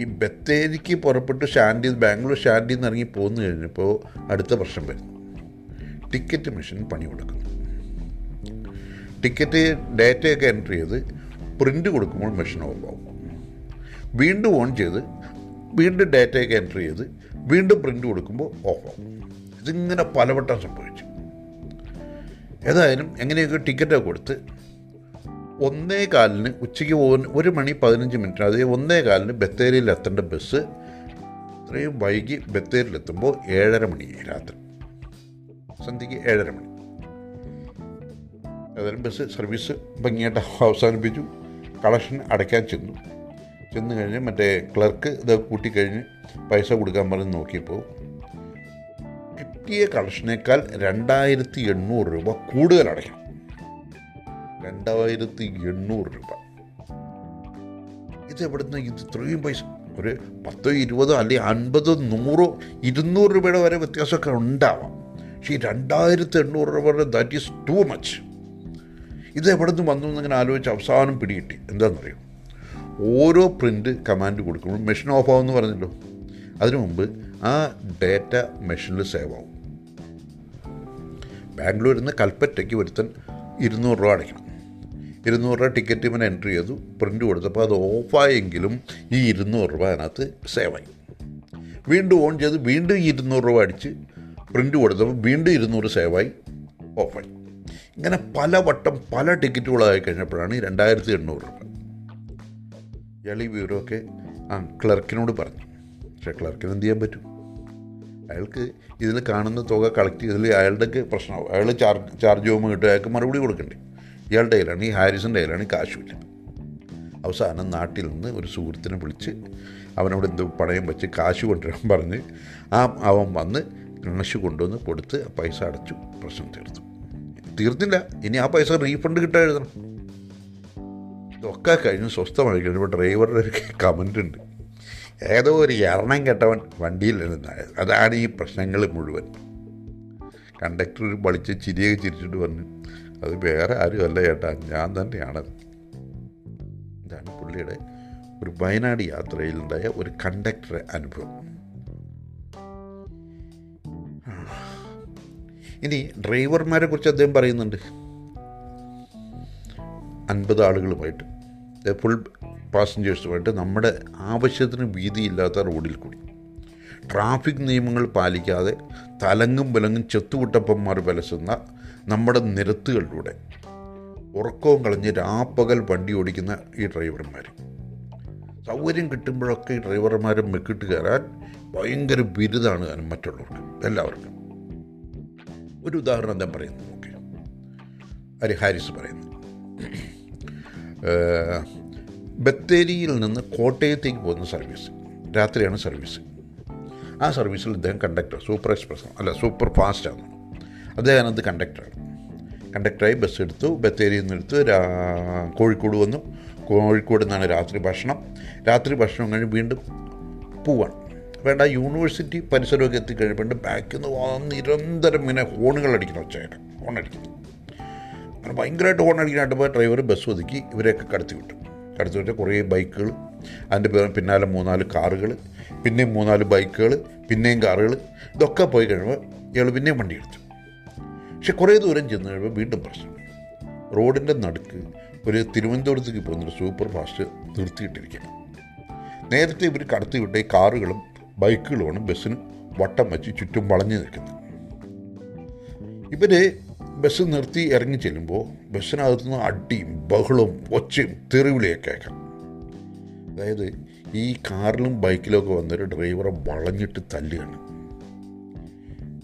ഈ ബത്തേരിക്ക് പുറപ്പെട്ട് ഷാൻഡി ബാംഗ്ലൂർ ഷാൻഡിയിൽ നിന്ന് ഇറങ്ങി പോന്നു കഴിഞ്ഞപ്പോൾ അടുത്ത പ്രശ്നം വരുന്നു. ടിക്കറ്റ് മെഷീൻ പണി കൊടുക്കുന്നു. ടിക്കറ്റ് ഡേറ്റയൊക്കെ എന്റർ ചെയ്ത് പ്രിന്റ് കൊടുക്കുമ്പോൾ മെഷീൻ ഓഫ് ആവും. വീണ്ടും ഓൺ ചെയ്ത് വീണ്ടും ഡേറ്റയൊക്കെ എന്റർ ചെയ്ത് വീണ്ടും പ്രിന്റ് കൊടുക്കുമ്പോൾ ഓഫ് ആവും. ഇതിങ്ങനെ പലവട്ടം സംഭവിച്ചു. ഏതായാലും എങ്ങനെയൊക്കെ ടിക്കറ്റൊക്കെ കൊടുത്ത് ഒന്നേ കാലിന് ഉച്ചയ്ക്ക് പോകുന്ന ഒരു മണി പതിനഞ്ച് മിനിറ്റ് അതേ ഒന്നേ കാലിന് ബത്തേരിയിൽ എത്തേണ്ട ബസ് ഇത്രയും വൈകി ബത്തേരിയിലെത്തുമ്പോൾ ഏഴര മണി രാത്രി. സന്ധ്യയ്ക്ക് ഏഴര മണി. ഏതായാലും ബസ് സർവീസ് ഭംഗിയായിട്ട് അവസാനിപ്പിച്ചു. കളക്ഷൻ അടയ്ക്കാൻ ചെന്നു. ചെന്ന് കഴിഞ്ഞ് മറ്റേ ക്ലർക്ക് ഇത് കൂട്ടിക്കഴിഞ്ഞ് പൈസ കൊടുക്കാൻ പറഞ്ഞ് നോക്കിയപ്പോൾ കിട്ടിയ കളക്ഷനേക്കാൾ രണ്ടായിരത്തി എണ്ണൂറ് രൂപ കൂടുതൽ അടയ്ക്കണം രണ്ടായിരത്തി എണ്ണൂറ് രൂപ. ഇത് എവിടുന്ന് ഇത് ഇത്രയും പൈസ? ഒരു പത്തോ ഇരുപതോ അല്ലെങ്കിൽ അൻപതോ നൂറോ ഇരുന്നൂറ് രൂപയുടെ വരെ വ്യത്യാസമൊക്കെ ഉണ്ടാവാം. പക്ഷേ ഈ രണ്ടായിരത്തി എണ്ണൂറ് രൂപ ദാറ്റ് ഈസ് ടു മച്ച് ഇത് എവിടെ നിന്ന് വന്നു എന്നിങ്ങനെ ആലോചിച്ച് അവസാനം പിടികിട്ടി. എന്താണെന്നറിയോ? ഓരോ പ്രിന്റ് കമാൻഡ് കൊടുക്കുമ്പോൾ മെഷീൻ ഓഫ് ആവുമെന്ന് പറഞ്ഞല്ലോ. അതിനു മുമ്പ് ആ ഡേറ്റ മെഷീനിൽ സേവ് ആവും. ബാംഗ്ലൂരിൽ നിന്ന് കൽപ്പറ്റയ്ക്ക് ഒരുത്തൻ ഇരുന്നൂറ് രൂപ അടയ്ക്കണം. ഇരുന്നൂറ് രൂപ ടിക്കറ്റ് ഇവൻ എൻട്രി ചെയ്തു പ്രിന്റ് കൊടുത്തപ്പോൾ അത് ഓഫായെങ്കിലും ഈ ഇരുന്നൂറ് രൂപ അതിനകത്ത് സേവായി വീണ്ടും ഓൺ ചെയ്ത് വീണ്ടും ഇരുന്നൂറ് രൂപ അടിച്ച് പ്രിന്റ് കൊടുത്തപ്പോൾ വീണ്ടും ഇരുന്നൂറ് സേവായി ഓഫായി ഇങ്ങനെ പല വട്ടം പല ടിക്കറ്റുകളായി കഴിഞ്ഞപ്പോഴാണ് രണ്ടായിരത്തി എണ്ണൂറ് രൂപ. ഇയാൾ ഈ വിവരമൊക്കെ ആ ക്ലർക്കിനോട് പറഞ്ഞു. പക്ഷേ ക്ലർക്കിന് എന്ത് ചെയ്യാൻ പറ്റും? അയാൾക്ക് ഇതിൽ കാണുന്ന തുക കളക്ട് ചെയ്തതിൽ അയാളുടെ പ്രശ്നമാവും. അയാൾ ചാർജ് ചാർജ് ചെയ്യുമ്പോൾ കിട്ടും. അയാൾക്ക് മറുപടി കൊടുക്കണ്ടേ? ഇയാളുടെ കയ്യിലാണ് ഈ ഹാരിസിന്റെ കയ്യിലാണ് കാശുമില്ല. അവസാനം നാട്ടിൽ നിന്ന് ഒരു സുഹൃത്തിനെ വിളിച്ച് അവനോട് എന്തോ പണയം വെച്ച് കാശ് കൊണ്ടുവരാൻ പറഞ്ഞ് ആ അവൻ വന്ന് കാശ് കൊണ്ടുവന്ന് കൊടുത്ത് പൈസ അടച്ചു പ്രശ്നം തീർത്തു. തീർത്തില്ല ഇനി ആ പൈസ റീഫണ്ട് കിട്ടാൻ എഴുതണം ഇതൊക്കെ കഴിഞ്ഞ് സ്വസ്ഥമായി കഴിഞ്ഞപ്പോൾ ഡ്രൈവറുടെ ഒരു കമന്റ് ഉണ്ട്. ഏതോ ഒരു എറണം കെട്ടവൻ വണ്ടിയിലിരുന്നായത് അതാണ് ഈ പ്രശ്നങ്ങൾ മുഴുവൻ. കണ്ടക്ടർ വളിച്ച് ചിരിയൊക്കെ ചിരിച്ചിട്ട് പറഞ്ഞു അത് വേറെ ആരും അല്ല ചേട്ടാ ഞാൻ തന്നെയാണത് ഇതാണ് പുള്ളിയുടെ ഒരു വയനാട് യാത്രയിലുണ്ടായ ഒരു കണ്ടക്ടറെ അനുഭവം. ഇനി ഡ്രൈവർമാരെ കുറിച്ച് അദ്ദേഹം പറയുന്നുണ്ട്. അൻപത് ആളുകളുമായിട്ട് ഫുൾ പാസഞ്ചേഴ്സുമായിട്ട് നമ്മുടെ ആവശ്യത്തിന് വീതിയില്ലാത്ത റോഡിൽ കൂടി. ട്രാഫിക് നിയമങ്ങൾ പാലിക്കാതെ തലങ്ങും വിലങ്ങും ചെത്തുകുട്ടപ്പന്മാർ വലസുന്ന നമ്മുടെ നിരത്തുകളിലൂടെ ഉറക്കവും കളഞ്ഞ് രാപ്പകൽ വണ്ടി ഓടിക്കുന്ന ഈ ഡ്രൈവർമാർ സൗകര്യം കിട്ടുമ്പോഴൊക്കെ ഈ ഡ്രൈവർമാരെ മെക്കിട്ട് കയറാൻ ഭയങ്കര ബിരുദാണ് മറ്റുള്ളവർക്ക് എല്ലാവർക്കും. ഒരു ഉദാഹരണം ഞാൻ പറയുന്നു ഓക്കെ അരി ഹാരിസ് പറയുന്നു. ബത്തേരിയിൽ നിന്ന് കോട്ടയത്തേക്ക് പോകുന്ന സർവീസ് രാത്രിയാണ് സർവീസ്. ആ സർവീസിൽ ഇദ്ദേഹം കണ്ടക്ടർ സൂപ്പർ എക്സ്പ്രസ് അല്ല സൂപ്പർ ഫാസ്റ്റാണ് അദ്ദേഹം അത് കണ്ടക്ടറാണ് കണ്ടക്ടറായി ബസ് എടുത്തു ബത്തേരിയിൽ നിന്ന് എടുത്ത് കോഴിക്കോട് വന്നു. കോഴിക്കോട് നിന്നാണ് രാത്രി ഭക്ഷണം. രാത്രി ഭക്ഷണം കഴിഞ്ഞ് വീണ്ടും പോവാണ്. വേണ്ട യൂണിവേഴ്സിറ്റി പരിസരമൊക്കെ എത്തിക്കഴിയുമ്പോൾ ബാക്കിൽ നിന്ന് നിരന്തരം ഇങ്ങനെ ഹോണുകൾ അടിക്കണം ഹോൺ അടിക്കുന്നു. അങ്ങനെ ഭയങ്കരമായിട്ട് പോയ ഡ്രൈവർ ബസ് ഒതുക്കി ഇവരെയൊക്കെ കടത്തി വിട്ടു. കടത്തി വിട്ട് കുറേ ബൈക്കുകൾ അതിന്റെ പിന്നാലെ മൂന്നാൽ കാറുകൾ പിന്നെയും മൂന്നാൽ ബൈക്കുകൾ പിന്നെയും കാറുകൾ ഇതൊക്കെ പോയി കഴിയുമ്പോൾ ഇയാൾ പിന്നെയും വണ്ടി എടുത്തു. പക്ഷെ കുറേ ദൂരം ചെന്ന് കഴിയുമ്പോൾ വീണ്ടും പ്രശ്നം. റോഡിന്റെ നടുക്ക് ഒരു തിരുവനന്തപുരത്തേക്ക് പോകുന്നൊരു സൂപ്പർ ഫാസ്റ്റ് നിർത്തിയിട്ടിരിക്കുകയാണ്. നേരത്തെ ഇവർ കടത്തി വിട്ട കാറുകളും ബൈക്കുകളുമാണ് ബസ്സിന് വട്ടം വെച്ച് ചുറ്റും വളഞ്ഞു നിൽക്കുന്നത്. ഇവർ ബസ് നിർത്തി ഇറങ്ങി ചെല്ലുമ്പോൾ ബസ്സിനകത്തുനിന്ന് അടിയും ബഹളവും ഒച്ചയും തെറിവിളിയൊക്കെ കേൾക്കാം. അതായത് ഈ കാറിലും ബൈക്കിലും ഒക്കെ വന്നൊരു ഡ്രൈവറെ വളഞ്ഞിട്ട് തല്ലുകയാണ്.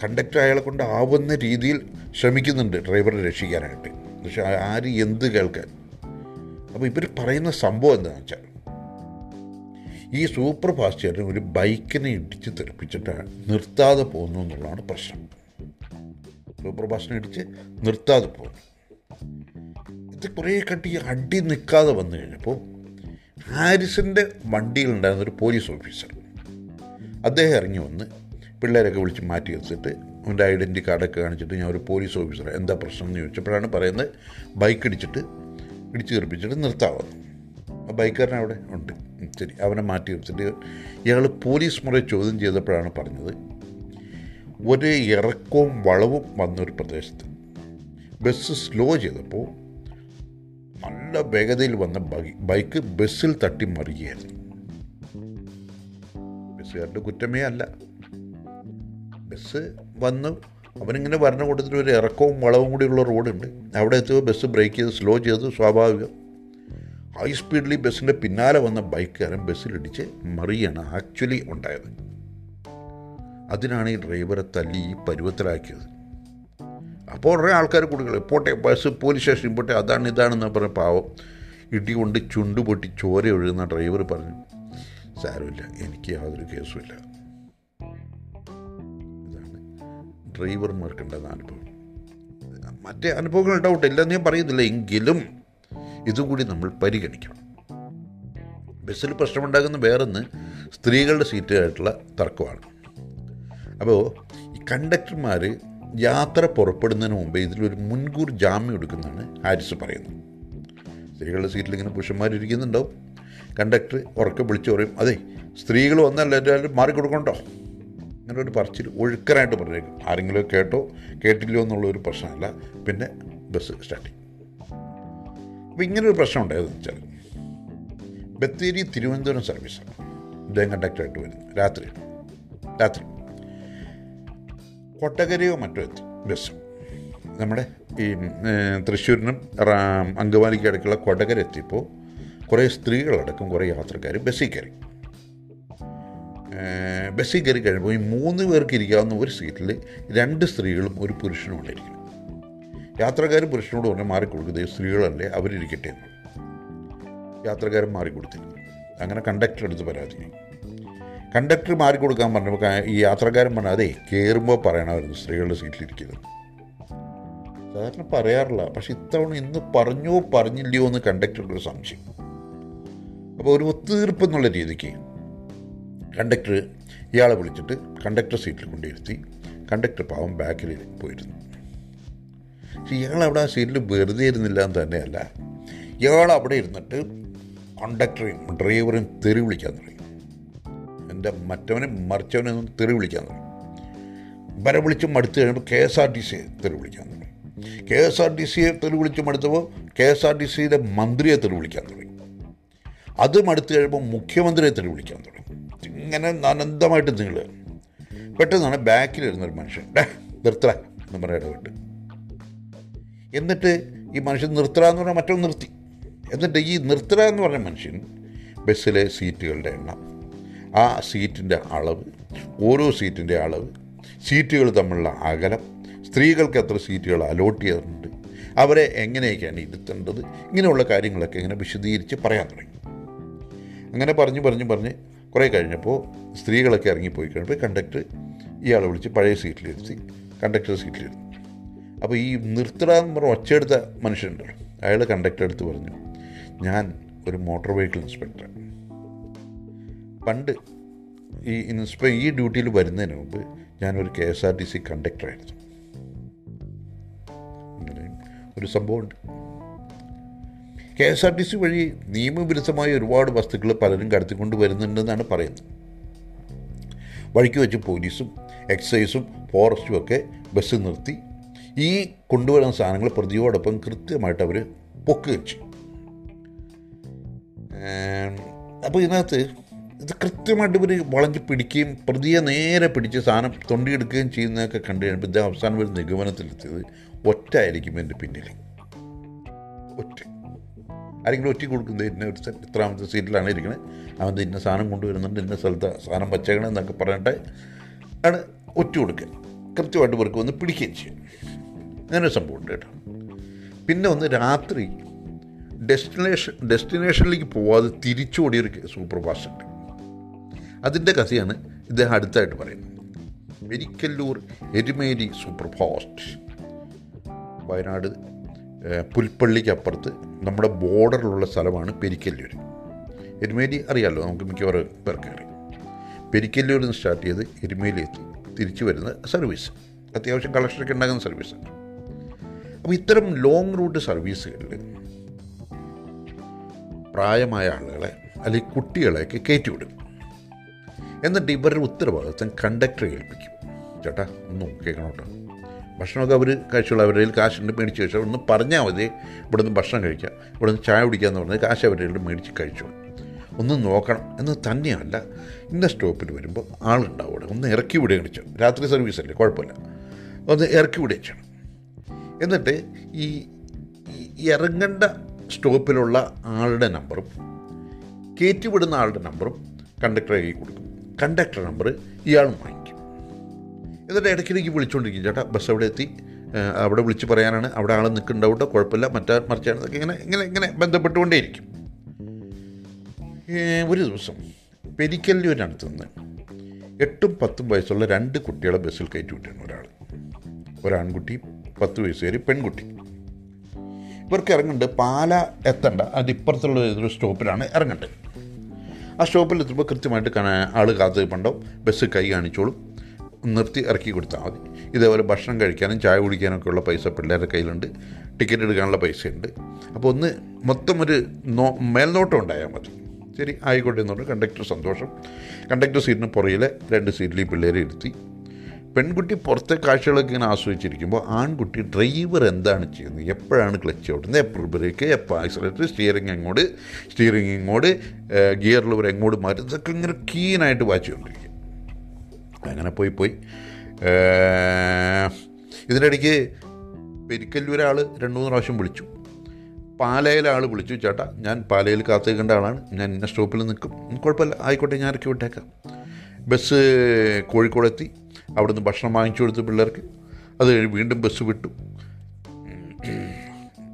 കണ്ടക്ടർ അയാളെ കൊണ്ട് ആവുന്ന രീതിയിൽ ശ്രമിക്കുന്നുണ്ട് ഡ്രൈവറെ രക്ഷിക്കാനായിട്ട്. പക്ഷെ ആര് എന്ത് കേൾക്കാൻ? അപ്പോൾ ഇവർ പറയുന്ന സംഭവം എന്താണെന്ന് വെച്ചാൽ ഈ സൂപ്പർ ഫാസ്റ്റുകാരൻ ഒരു ബൈക്കിനെ ഇടിച്ച് തെറിപ്പിച്ചിട്ട് നിർത്താതെ പോകുന്നു എന്നുള്ളതാണ് പ്രശ്നം. സൂപ്പർ ഫാസ്റ്റിനെ ഇടിച്ച് നിർത്താതെ പോകുന്നു. ഇത് കുറേ കട്ടി അടി നിൽക്കാതെ വന്നു കഴിഞ്ഞപ്പോൾ ഹാരിസിന്റെ വണ്ടിയിലുണ്ടായിരുന്ന ഒരു പോലീസ് ഓഫീസർ അദ്ദേഹം ഇറങ്ങി വന്ന് പിള്ളേരൊക്കെ വിളിച്ച് മാറ്റി വെച്ചിട്ട് അവന്റെ ഐഡന്റി കാർഡൊക്കെ കാണിച്ചിട്ട് ഞാൻ ഒരു പോലീസ് ഓഫീസറാണ് എന്താ പ്രശ്നം എന്ന് ചോദിച്ചപ്പോഴാണ് പറയുന്നത് ബൈക്ക് ഇടിച്ചിട്ട് ഇടിച്ച് തെറിപ്പിച്ചിട്ട് നിർത്താവുന്നു ആ അവിടെ ഉണ്ട്. ശരി. അവനെ മാറ്റി വെച്ചിട്ട് ഇയാൾ പോലീസ് മുറി ചോദ്യം ചെയ്തപ്പോഴാണ് പറഞ്ഞത് ഒരു ഇറക്കവും വളവും വന്നൊരു പ്രദേശത്ത്. ബസ് സ്ലോ ചെയ്തപ്പോൾ നല്ല വേഗതയിൽ വന്ന ബൈക്ക് ബസ്സിൽ തട്ടി മറിയുകയായിരുന്നു. ബസ്സുകാരുടെ കുറ്റമേ അല്ല. ബസ് വന്ന്. അവനിങ്ങനെ വരണ കൂട്ടത്തിൽ ഒരു ഇറക്കവും വളവും കൂടിയുള്ള റോഡുണ്ട്. അവിടെ എത്തുമ്പോൾ ബസ് ബ്രേക്ക് ചെയ്ത് സ്ലോ ചെയ്ത്. സ്വാഭാവികം. ഹൈ സ്പീഡിൽ ബസ്സിന്റെ പിന്നാലെ വന്ന ബൈക്കുകാരൻ ബസ്സിലിടിച്ച് മറിയാണ് ആക്ച്വലി ഉണ്ടായത്. അതിനാണ് ഈ ഡ്രൈവറെ തല്ലി ഈ പരുവത്തിലാക്കിയത്. അപ്പോൾ കുറേ ആൾക്കാർ കൊടുക്കുക പോട്ടെ ബസ് പോലീസ് സ്റ്റേഷനിൽ പോട്ടെ അതാണ് ഇതാണെന്ന് പറഞ്ഞ പാവം ഇടി കൊണ്ട് ചുണ്ട് പൊട്ടി ചോര ഒഴുകുന്ന ഡ്രൈവർ പറഞ്ഞു സാരമില്ല എനിക്ക് യാതൊരു കേസുമില്ല ഇതാണ് ഡ്രൈവർമാർക്കുണ്ടെന്ന അനുഭവം. മറ്റേ അനുഭവങ്ങൾ ഡൗട്ട് ഇല്ലെന്ന് ഞാൻ പറയുന്നില്ല. എങ്കിലും ഇതുകൂടി നമ്മൾ പരിഗണിക്കണം. ബസ്സിൽ പ്രശ്നമുണ്ടാകുന്ന വേറൊന്ന് സ്ത്രീകളുടെ സീറ്റായിട്ടുള്ള തർക്കമാണ്. അപ്പോൾ ഈ കണ്ടക്ടർമാർ യാത്ര പുറപ്പെടുന്നതിന് മുമ്പ് ഇതിലൊരു മുൻകൂർ ജാമ്യം എടുക്കുന്നതാണ് ഹാരിസ് പറയുന്നത്. സ്ത്രീകളുടെ സീറ്റിൽ ഇങ്ങനെ പുരുഷന്മാരിരിക്കുന്നുണ്ടാവും. കണ്ടക്ടർ ഉറക്കെ വിളിച്ചു പറയും അതെ സ്ത്രീകൾ വന്നല്ല എല്ലാവരും മാറിക്കൊടുക്കണ്ടോ? അങ്ങനെ ഒരു പറച്ചിൽ ഒഴുക്കനായിട്ട് പറഞ്ഞേക്കും. ആരെങ്കിലും കേട്ടോ? കേട്ടില്ലോ എന്നുള്ളൊരു പ്രശ്നമല്ല. പിന്നെ ബസ് സ്റ്റാർട്ട് അപ്പോൾ പ്രശ്നം ഉണ്ടായതെന്ന് വെച്ചാൽ ബത്തേരി തിരുവനന്തപുരം സർവീസാണ് ഇദ്ദേഹം കണ്ടക്ടറായിട്ട് വരുന്നത്. രാത്രി. രാത്രി. കൊട്ടകരയോ മറ്റോ എത്തി? ബസ് നമ്മുടെ ഈ തൃശ്ശൂരിനും അങ്കമാലിക്ക് ഇടയ്ക്കുള്ള കൊടകര എത്തിയപ്പോൾ കുറേ സ്ത്രീകളടക്കം കുറേ യാത്രക്കാർ ബസ്സിൽ കയറി. ബസ്സിൽ കയറി കഴിയുമ്പോൾ ഈ മൂന്ന് പേർക്ക് ഇരിക്കാവുന്ന ഒരു സീറ്റിൽ രണ്ട് സ്ത്രീകളും ഒരു പുരുഷനും ഉണ്ടായിരിക്കും യാത്രക്കാർ പുരുഷനോട് പറഞ്ഞ് മാറിക്കൊടുക്കുന്നത് സ്ത്രീകളല്ലേ അവരിരിക്കട്ടെ എന്ന് യാത്രക്കാരൻ മാറിക്കൊടുത്തില്ല. അങ്ങനെ കണ്ടക്ടർ എടുത്ത് പരാതി. കണ്ടക്ടർ മാറിക്കൊടുക്കാൻ പറഞ്ഞപ്പോൾ ഈ യാത്രക്കാരൻ പറഞ്ഞു അതെ കയറുമ്പോൾ പറയണമായിരുന്നു സ്ത്രീകളുടെ സീറ്റിലിരിക്കുന്നത്. സാധാരണ പറയാറില്ല പക്ഷെ ഇത്തവണ ഇന്ന് പറഞ്ഞോ പറഞ്ഞില്ലയോ എന്ന് കണ്ടക്ടർക്ക് സംശയം. അപ്പോൾ ഒരു ഒത്തുതീർപ്പ് എന്നുള്ള രീതിക്ക് കണ്ടക്ടർ ഇയാളെ വിളിച്ചിട്ട് കണ്ടക്ടർ സീറ്റിൽ കൊണ്ടിരുത്തി കണ്ടക്ടർ പാവം ബാക്കിൽ പോയിരുന്നു. പക്ഷെ ഇയാൾ അവിടെ ആ സീറ്റിൽ വെറുതെ ഇരുന്നില്ല എന്ന് തന്നെയല്ല. ഇയാൾ അവിടെ ഇരുന്നിട്ട് കണ്ടക്ടറെയും ഡ്രൈവറെയും തെറി വിളിക്കാൻ തുടങ്ങി. എന്റെ മറ്റവനെ മറിച്ചവനെ ഒന്ന് തെറി വിളിക്കാൻ തുടങ്ങി. വര വിളിച്ച് മടുത്ത് കഴിയുമ്പോൾ കെ എസ് ആർ ടി സിയെ തെറി വിളിക്കാൻ തുടങ്ങി. കെ എസ് ആർ ടി സിയെ തെറി വിളിച്ച് മടുത്തപ്പോൾ കെ എസ് ആർ ടി സിയുടെ മന്ത്രിയെ തെറി വിളിക്കാൻ തുടങ്ങി. അത് അടുത്ത് കഴിയുമ്പോൾ മുഖ്യമന്ത്രിയെ തെറി വിളിക്കാൻ തുടങ്ങി. ഇങ്ങനെ അനന്തമായിട്ട് നിങ്ങൾ പെട്ടെന്നാണ് ബാക്കിലിരുന്നൊരു മനുഷ്യൻ നിർത്തല എന്ന് പറയാൻ ഇടപെട്ട് എന്നിട്ട് ഈ മനുഷ്യൻ നിർത്തുക എന്ന് പറഞ്ഞാൽ മറ്റൊന്ന് നിർത്തി. എന്നിട്ട് ഈ നിർത്തുക എന്ന് പറഞ്ഞ മനുഷ്യൻ ബസ്സിലെ സീറ്റുകളുടെ എണ്ണം ആ സീറ്റിന്റെ അളവ് ഓരോ സീറ്റിന്റെ അളവ് സീറ്റുകൾ തമ്മിലുള്ള അകലം സ്ത്രീകൾക്ക് എത്ര സീറ്റുകൾ അലോട്ട് ചെയ്തിട്ടുണ്ട് അവരെ എങ്ങനെയൊക്കെയാണ് ഇരുത്തേണ്ടത് ഇങ്ങനെയുള്ള കാര്യങ്ങളൊക്കെ ഇങ്ങനെ വിശദീകരിച്ച് പറയാൻ തുടങ്ങി. അങ്ങനെ പറഞ്ഞ് പറഞ്ഞ് പറഞ്ഞ് കുറേ കഴിഞ്ഞപ്പോൾ സ്ത്രീകളൊക്കെ ഇറങ്ങിപ്പോയി. കഴിഞ്ഞപ്പോൾ കണ്ടക്ടർ ഇയാളെ വിളിച്ച് പഴയ സീറ്റിലിരുത്തി കണ്ടക്ടർ സീറ്റിലിരുന്നു അപ്പോൾ ഈ നിർത്തടാന്ന് പറഞ്ഞ ഒച്ചയെടുത്ത മനുഷ്യനുണ്ട്. അയാൾ കണ്ടക്ടർ എടുത്ത് പറഞ്ഞു ഞാൻ ഒരു മോട്ടോർ വെഹിക്കിൾ ഇൻസ്പെക്ടറാണ് പണ്ട് ഈ ഇൻസ്പെ ഈ ഡ്യൂട്ടിയിൽ വരുന്നതിന് മുമ്പ് ഞാനൊരു K S R T C കണ്ടക്ടറായിരുന്നു ഒരു സംഭവമുണ്ട്. K S R T C വഴി നിയമവിരുദ്ധമായ ഒരുപാട് വസ്തുക്കൾ പലരും കടത്തിക്കൊണ്ട് വരുന്നുണ്ടെന്നാണ് പറയുന്നത്. വഴിക്ക് വെച്ച് പോലീസും എക്സൈസും ഫോറസ്റ്റും ഒക്കെ ബസ് നിർത്തി ഈ കൊണ്ടുവരുന്ന സാധനങ്ങൾ പ്രതിയോടൊപ്പം കൃത്യമായിട്ട് അവർ പൊക്കുകയും ചെയ്യും. അപ്പോൾ ഇതിനകത്ത് ഇത് കൃത്യമായിട്ട് ഇവർ വളഞ്ഞ് പിടിക്കുകയും പ്രതിയെ നേരെ പിടിച്ച് സാധനം തൊണ്ടിയെടുക്കുകയും ചെയ്യുന്നതൊക്കെ കണ്ടു കഴിഞ്ഞപ്പോൾ ഇദ്ദേഹം അവസാനം ഒരു നിഗമനത്തിലെത്തിയത് ഒറ്റ ആയിരിക്കും എന്റെ പിന്നിൽ ഒറ്റ. ആരെങ്കിലും ഒറ്റ കൊടുക്കുന്നത് ഇന്ന ഒരു ഇത്രാമത്തെ സീറ്റിലാണ് ഇരിക്കുന്നത് അവന്റെ ഇന്ന സാധനം കൊണ്ടുവരുന്നുണ്ട് ഇന്ന സ്ഥലത്ത് സാധനം വച്ചേക്കണം എന്നൊക്കെ പറഞ്ഞിട്ട് ആണ് ഒറ്റ കൊടുക്കുക. കൃത്യമായിട്ട് ഇവർക്ക് വന്ന് പിടിക്കുകയും ചെയ്യും. അങ്ങനെ ഒരു സംഭവമുണ്ട് കേട്ടോ. പിന്നെ ഒന്ന് രാത്രി ഡെസ്റ്റിനേഷൻ ഡെസ്റ്റിനേഷനിലേക്ക് പോവാതെ തിരിച്ചോടിയൊരു സൂപ്പർ ഫാസ്റ്റ് ഉണ്ട് അതിന്റെ കഥയാണ് ഇദ്ദേഹം അടുത്തായിട്ട് പറയുന്നത്. മെരിക്കല്ലൂർ എരുമേലി സൂപ്പർ ഫാസ്റ്റ് വയനാട് പുൽപ്പള്ളിക്കപ്പുറത്ത് നമ്മുടെ ബോർഡറിലുള്ള സ്ഥലമാണ് പെരിക്കല്ലൂർ എരുമേലി അറിയാമല്ലോ നമുക്ക് മിക്കവാറും പേർക്ക് അറിയാം. പെരിക്കല്ലൂരിൽ നിന്ന് സ്റ്റാർട്ട് ചെയ്ത് എരുമേലി എത്തി തിരിച്ചു വരുന്ന സർവീസ്. അത്യാവശ്യം കളക്ഷനൊക്കെ ഉണ്ടാകുന്ന സർവീസാണ്. അപ്പോൾ ഇത്തരം ലോങ് റൂട്ട് സർവീസുകളിൽ പ്രായമായ ആളുകളെ അല്ലെങ്കിൽ കുട്ടികളെയൊക്കെ കയറ്റിവിടും. എന്നിട്ട് ഇവരുടെ ഉത്തരവാദിത്വം കണ്ടക്ടറെ ഏൽപ്പിക്കും. ചേട്ടാ ഒന്ന് കേൾക്കണം കേട്ടോ ഭക്ഷണമൊക്കെ അവർ കഴിച്ചോളൂ. അവരുടെ കയ്യിൽ കാശുണ്ട് മേടിച്ച് കഴിച്ചാൽ ഒന്ന് പറഞ്ഞാൽ മതി. ഇവിടെ നിന്ന് ഭക്ഷണം കഴിക്കാം. ഇവിടെ നിന്ന് ചായ കുടിക്കാമെന്ന് പറഞ്ഞാൽ കാശ് അവരുടെ കയ്യിൽ മേടിച്ച് കഴിച്ചോളൂ. ഒന്ന് നോക്കണം. എന്ന് തന്നെയല്ല ഇന്ന സ്റ്റോപ്പിൽ വരുമ്പോൾ ആളുണ്ടാവും അവിടെ. ഒന്ന് ഇറക്കി വിടുകയും ചെയ്യും രാത്രി സർവീസ് അല്ലേ? കുഴപ്പമില്ല. ഒന്ന് ഇറക്കി വിടുകയും ചെയ്യണം. എന്നിട്ട് ഈ ഇറങ്ങേണ്ട സ്റ്റോപ്പിലുള്ള ആളുടെ നമ്പറും കയറ്റിവിടുന്ന ആളുടെ നമ്പറും കണ്ടക്ടറെ കയ്യിൽ കൊടുക്കും. കണ്ടക്ടർ നമ്പർ ഇയാളും വാങ്ങിക്കും. എന്നിട്ട് ഇടയ്ക്കിടയ്ക്ക് വിളിച്ചുകൊണ്ടിരിക്കും ചേട്ടാ ബസ് അവിടെ എത്തി? അവിടെ വിളിച്ച് പറയാനാണ്. അവിടെ ആൾ നിൽക്കുന്നുണ്ടാവും കുഴപ്പമില്ല. മറ്റാ മറിച്ചാണെന്നൊക്കെ ഇങ്ങനെ ഇങ്ങനെ ഇങ്ങനെ ബന്ധപ്പെട്ടുകൊണ്ടേയിരിക്കും. ഒരു ദിവസം പെരിക്കല്ലൂരിനടുത്ത് നിന്ന് എട്ടും പത്തും വയസ്സുള്ള രണ്ട് കുട്ടികളെ ബസ്സിൽ കയറ്റി വിട്ടിരുന്നു ഒരാൾ ഒരാൺകുട്ടി പത്ത് വയസ്സുകാരി പെൺകുട്ടി. ഇവർക്ക് ഇറങ്ങുന്നുണ്ട് പാല എത്തണ്ട. അതിപ്പുറത്തുള്ള ഏതൊരു സ്റ്റോപ്പിലാണ് ഇറങ്ങേണ്ടത് ആ സ്റ്റോപ്പിൽ എത്തുമ്പോൾ കൃത്യമായിട്ട് കാണാൻ ആൾ കാത്തു ബസ് കൈ കാണിച്ചോളും. നിർത്തി ഇറക്കി കൊടുത്താൽ മതി. ഇതേപോലെ ഭക്ഷണം കഴിക്കാനും ചായ കുടിക്കാനൊക്കെ ഉള്ള പൈസ പിള്ളേരുടെ കയ്യിലുണ്ട്. ടിക്കറ്റ് എടുക്കാനുള്ള പൈസയുണ്ട്. അപ്പോൾ ഒന്ന് മൊത്തം ഒരു നോ മേൽനോട്ടം ഉണ്ടായാൽ മതി. ശരി ആയിക്കോട്ടെ എന്ന് കണ്ടക്ടർ സന്തോഷം. കണ്ടക്ടർ സീറ്റിന് പുറകിലെ രണ്ട് സീറ്റിൽ പിള്ളേരെ ഇരുത്തി. പെൺകുട്ടി പുറത്തെ കാഴ്ചകളൊക്കെ ഇങ്ങനെ ആസ്വദിച്ചിരിക്കുമ്പോൾ ആൺകുട്ടി ഡ്രൈവർ എന്താണ് ചെയ്യുന്നത്? എപ്പോഴാണ് ക്ലച്ച് ഓട്ടുന്നത് എപ്പോൾ ബ്രേക്ക് എപ്പോൾ ആക്സിലേറ്റർ സ്റ്റിയറിംഗ് എങ്ങോട്ട്? സ്റ്റിയറിംഗ് ഇങ്ങോട്ട് ഗിയർ എങ്ങോട്ട് മാറ്റും ഇതൊക്കെ ഇങ്ങനെ കീനായിട്ട് വായിച്ചുകൊണ്ടിരിക്കും അങ്ങനെ പോയി പോയി. ഇതിന്റെ ഇടയ്ക്ക് പെരിക്കല്ലൂരാൾ രണ്ട് മൂന്ന് പ്രാവശ്യം വിളിച്ചു. പാലയിലെ ആൾ വിളിച്ചു ചേട്ടാ ഞാൻ പാലയിൽ കാത്തേക്കേണ്ട ആളാണ്. ഞാൻ ഇന്ന സ്റ്റോപ്പിൽ നിൽക്കും. കുഴപ്പമില്ല. ആയിക്കോട്ടെ ഞാൻ ഇറക്കി വിട്ടേക്കാം. ബസ് കോഴിക്കോടെത്തി. അവിടുന്ന് ഭക്ഷണം വാങ്ങിച്ചു കൊടുത്തു പിള്ളേർക്ക്. അത് കഴിഞ്ഞ് വീണ്ടും ബസ് വിട്ടു.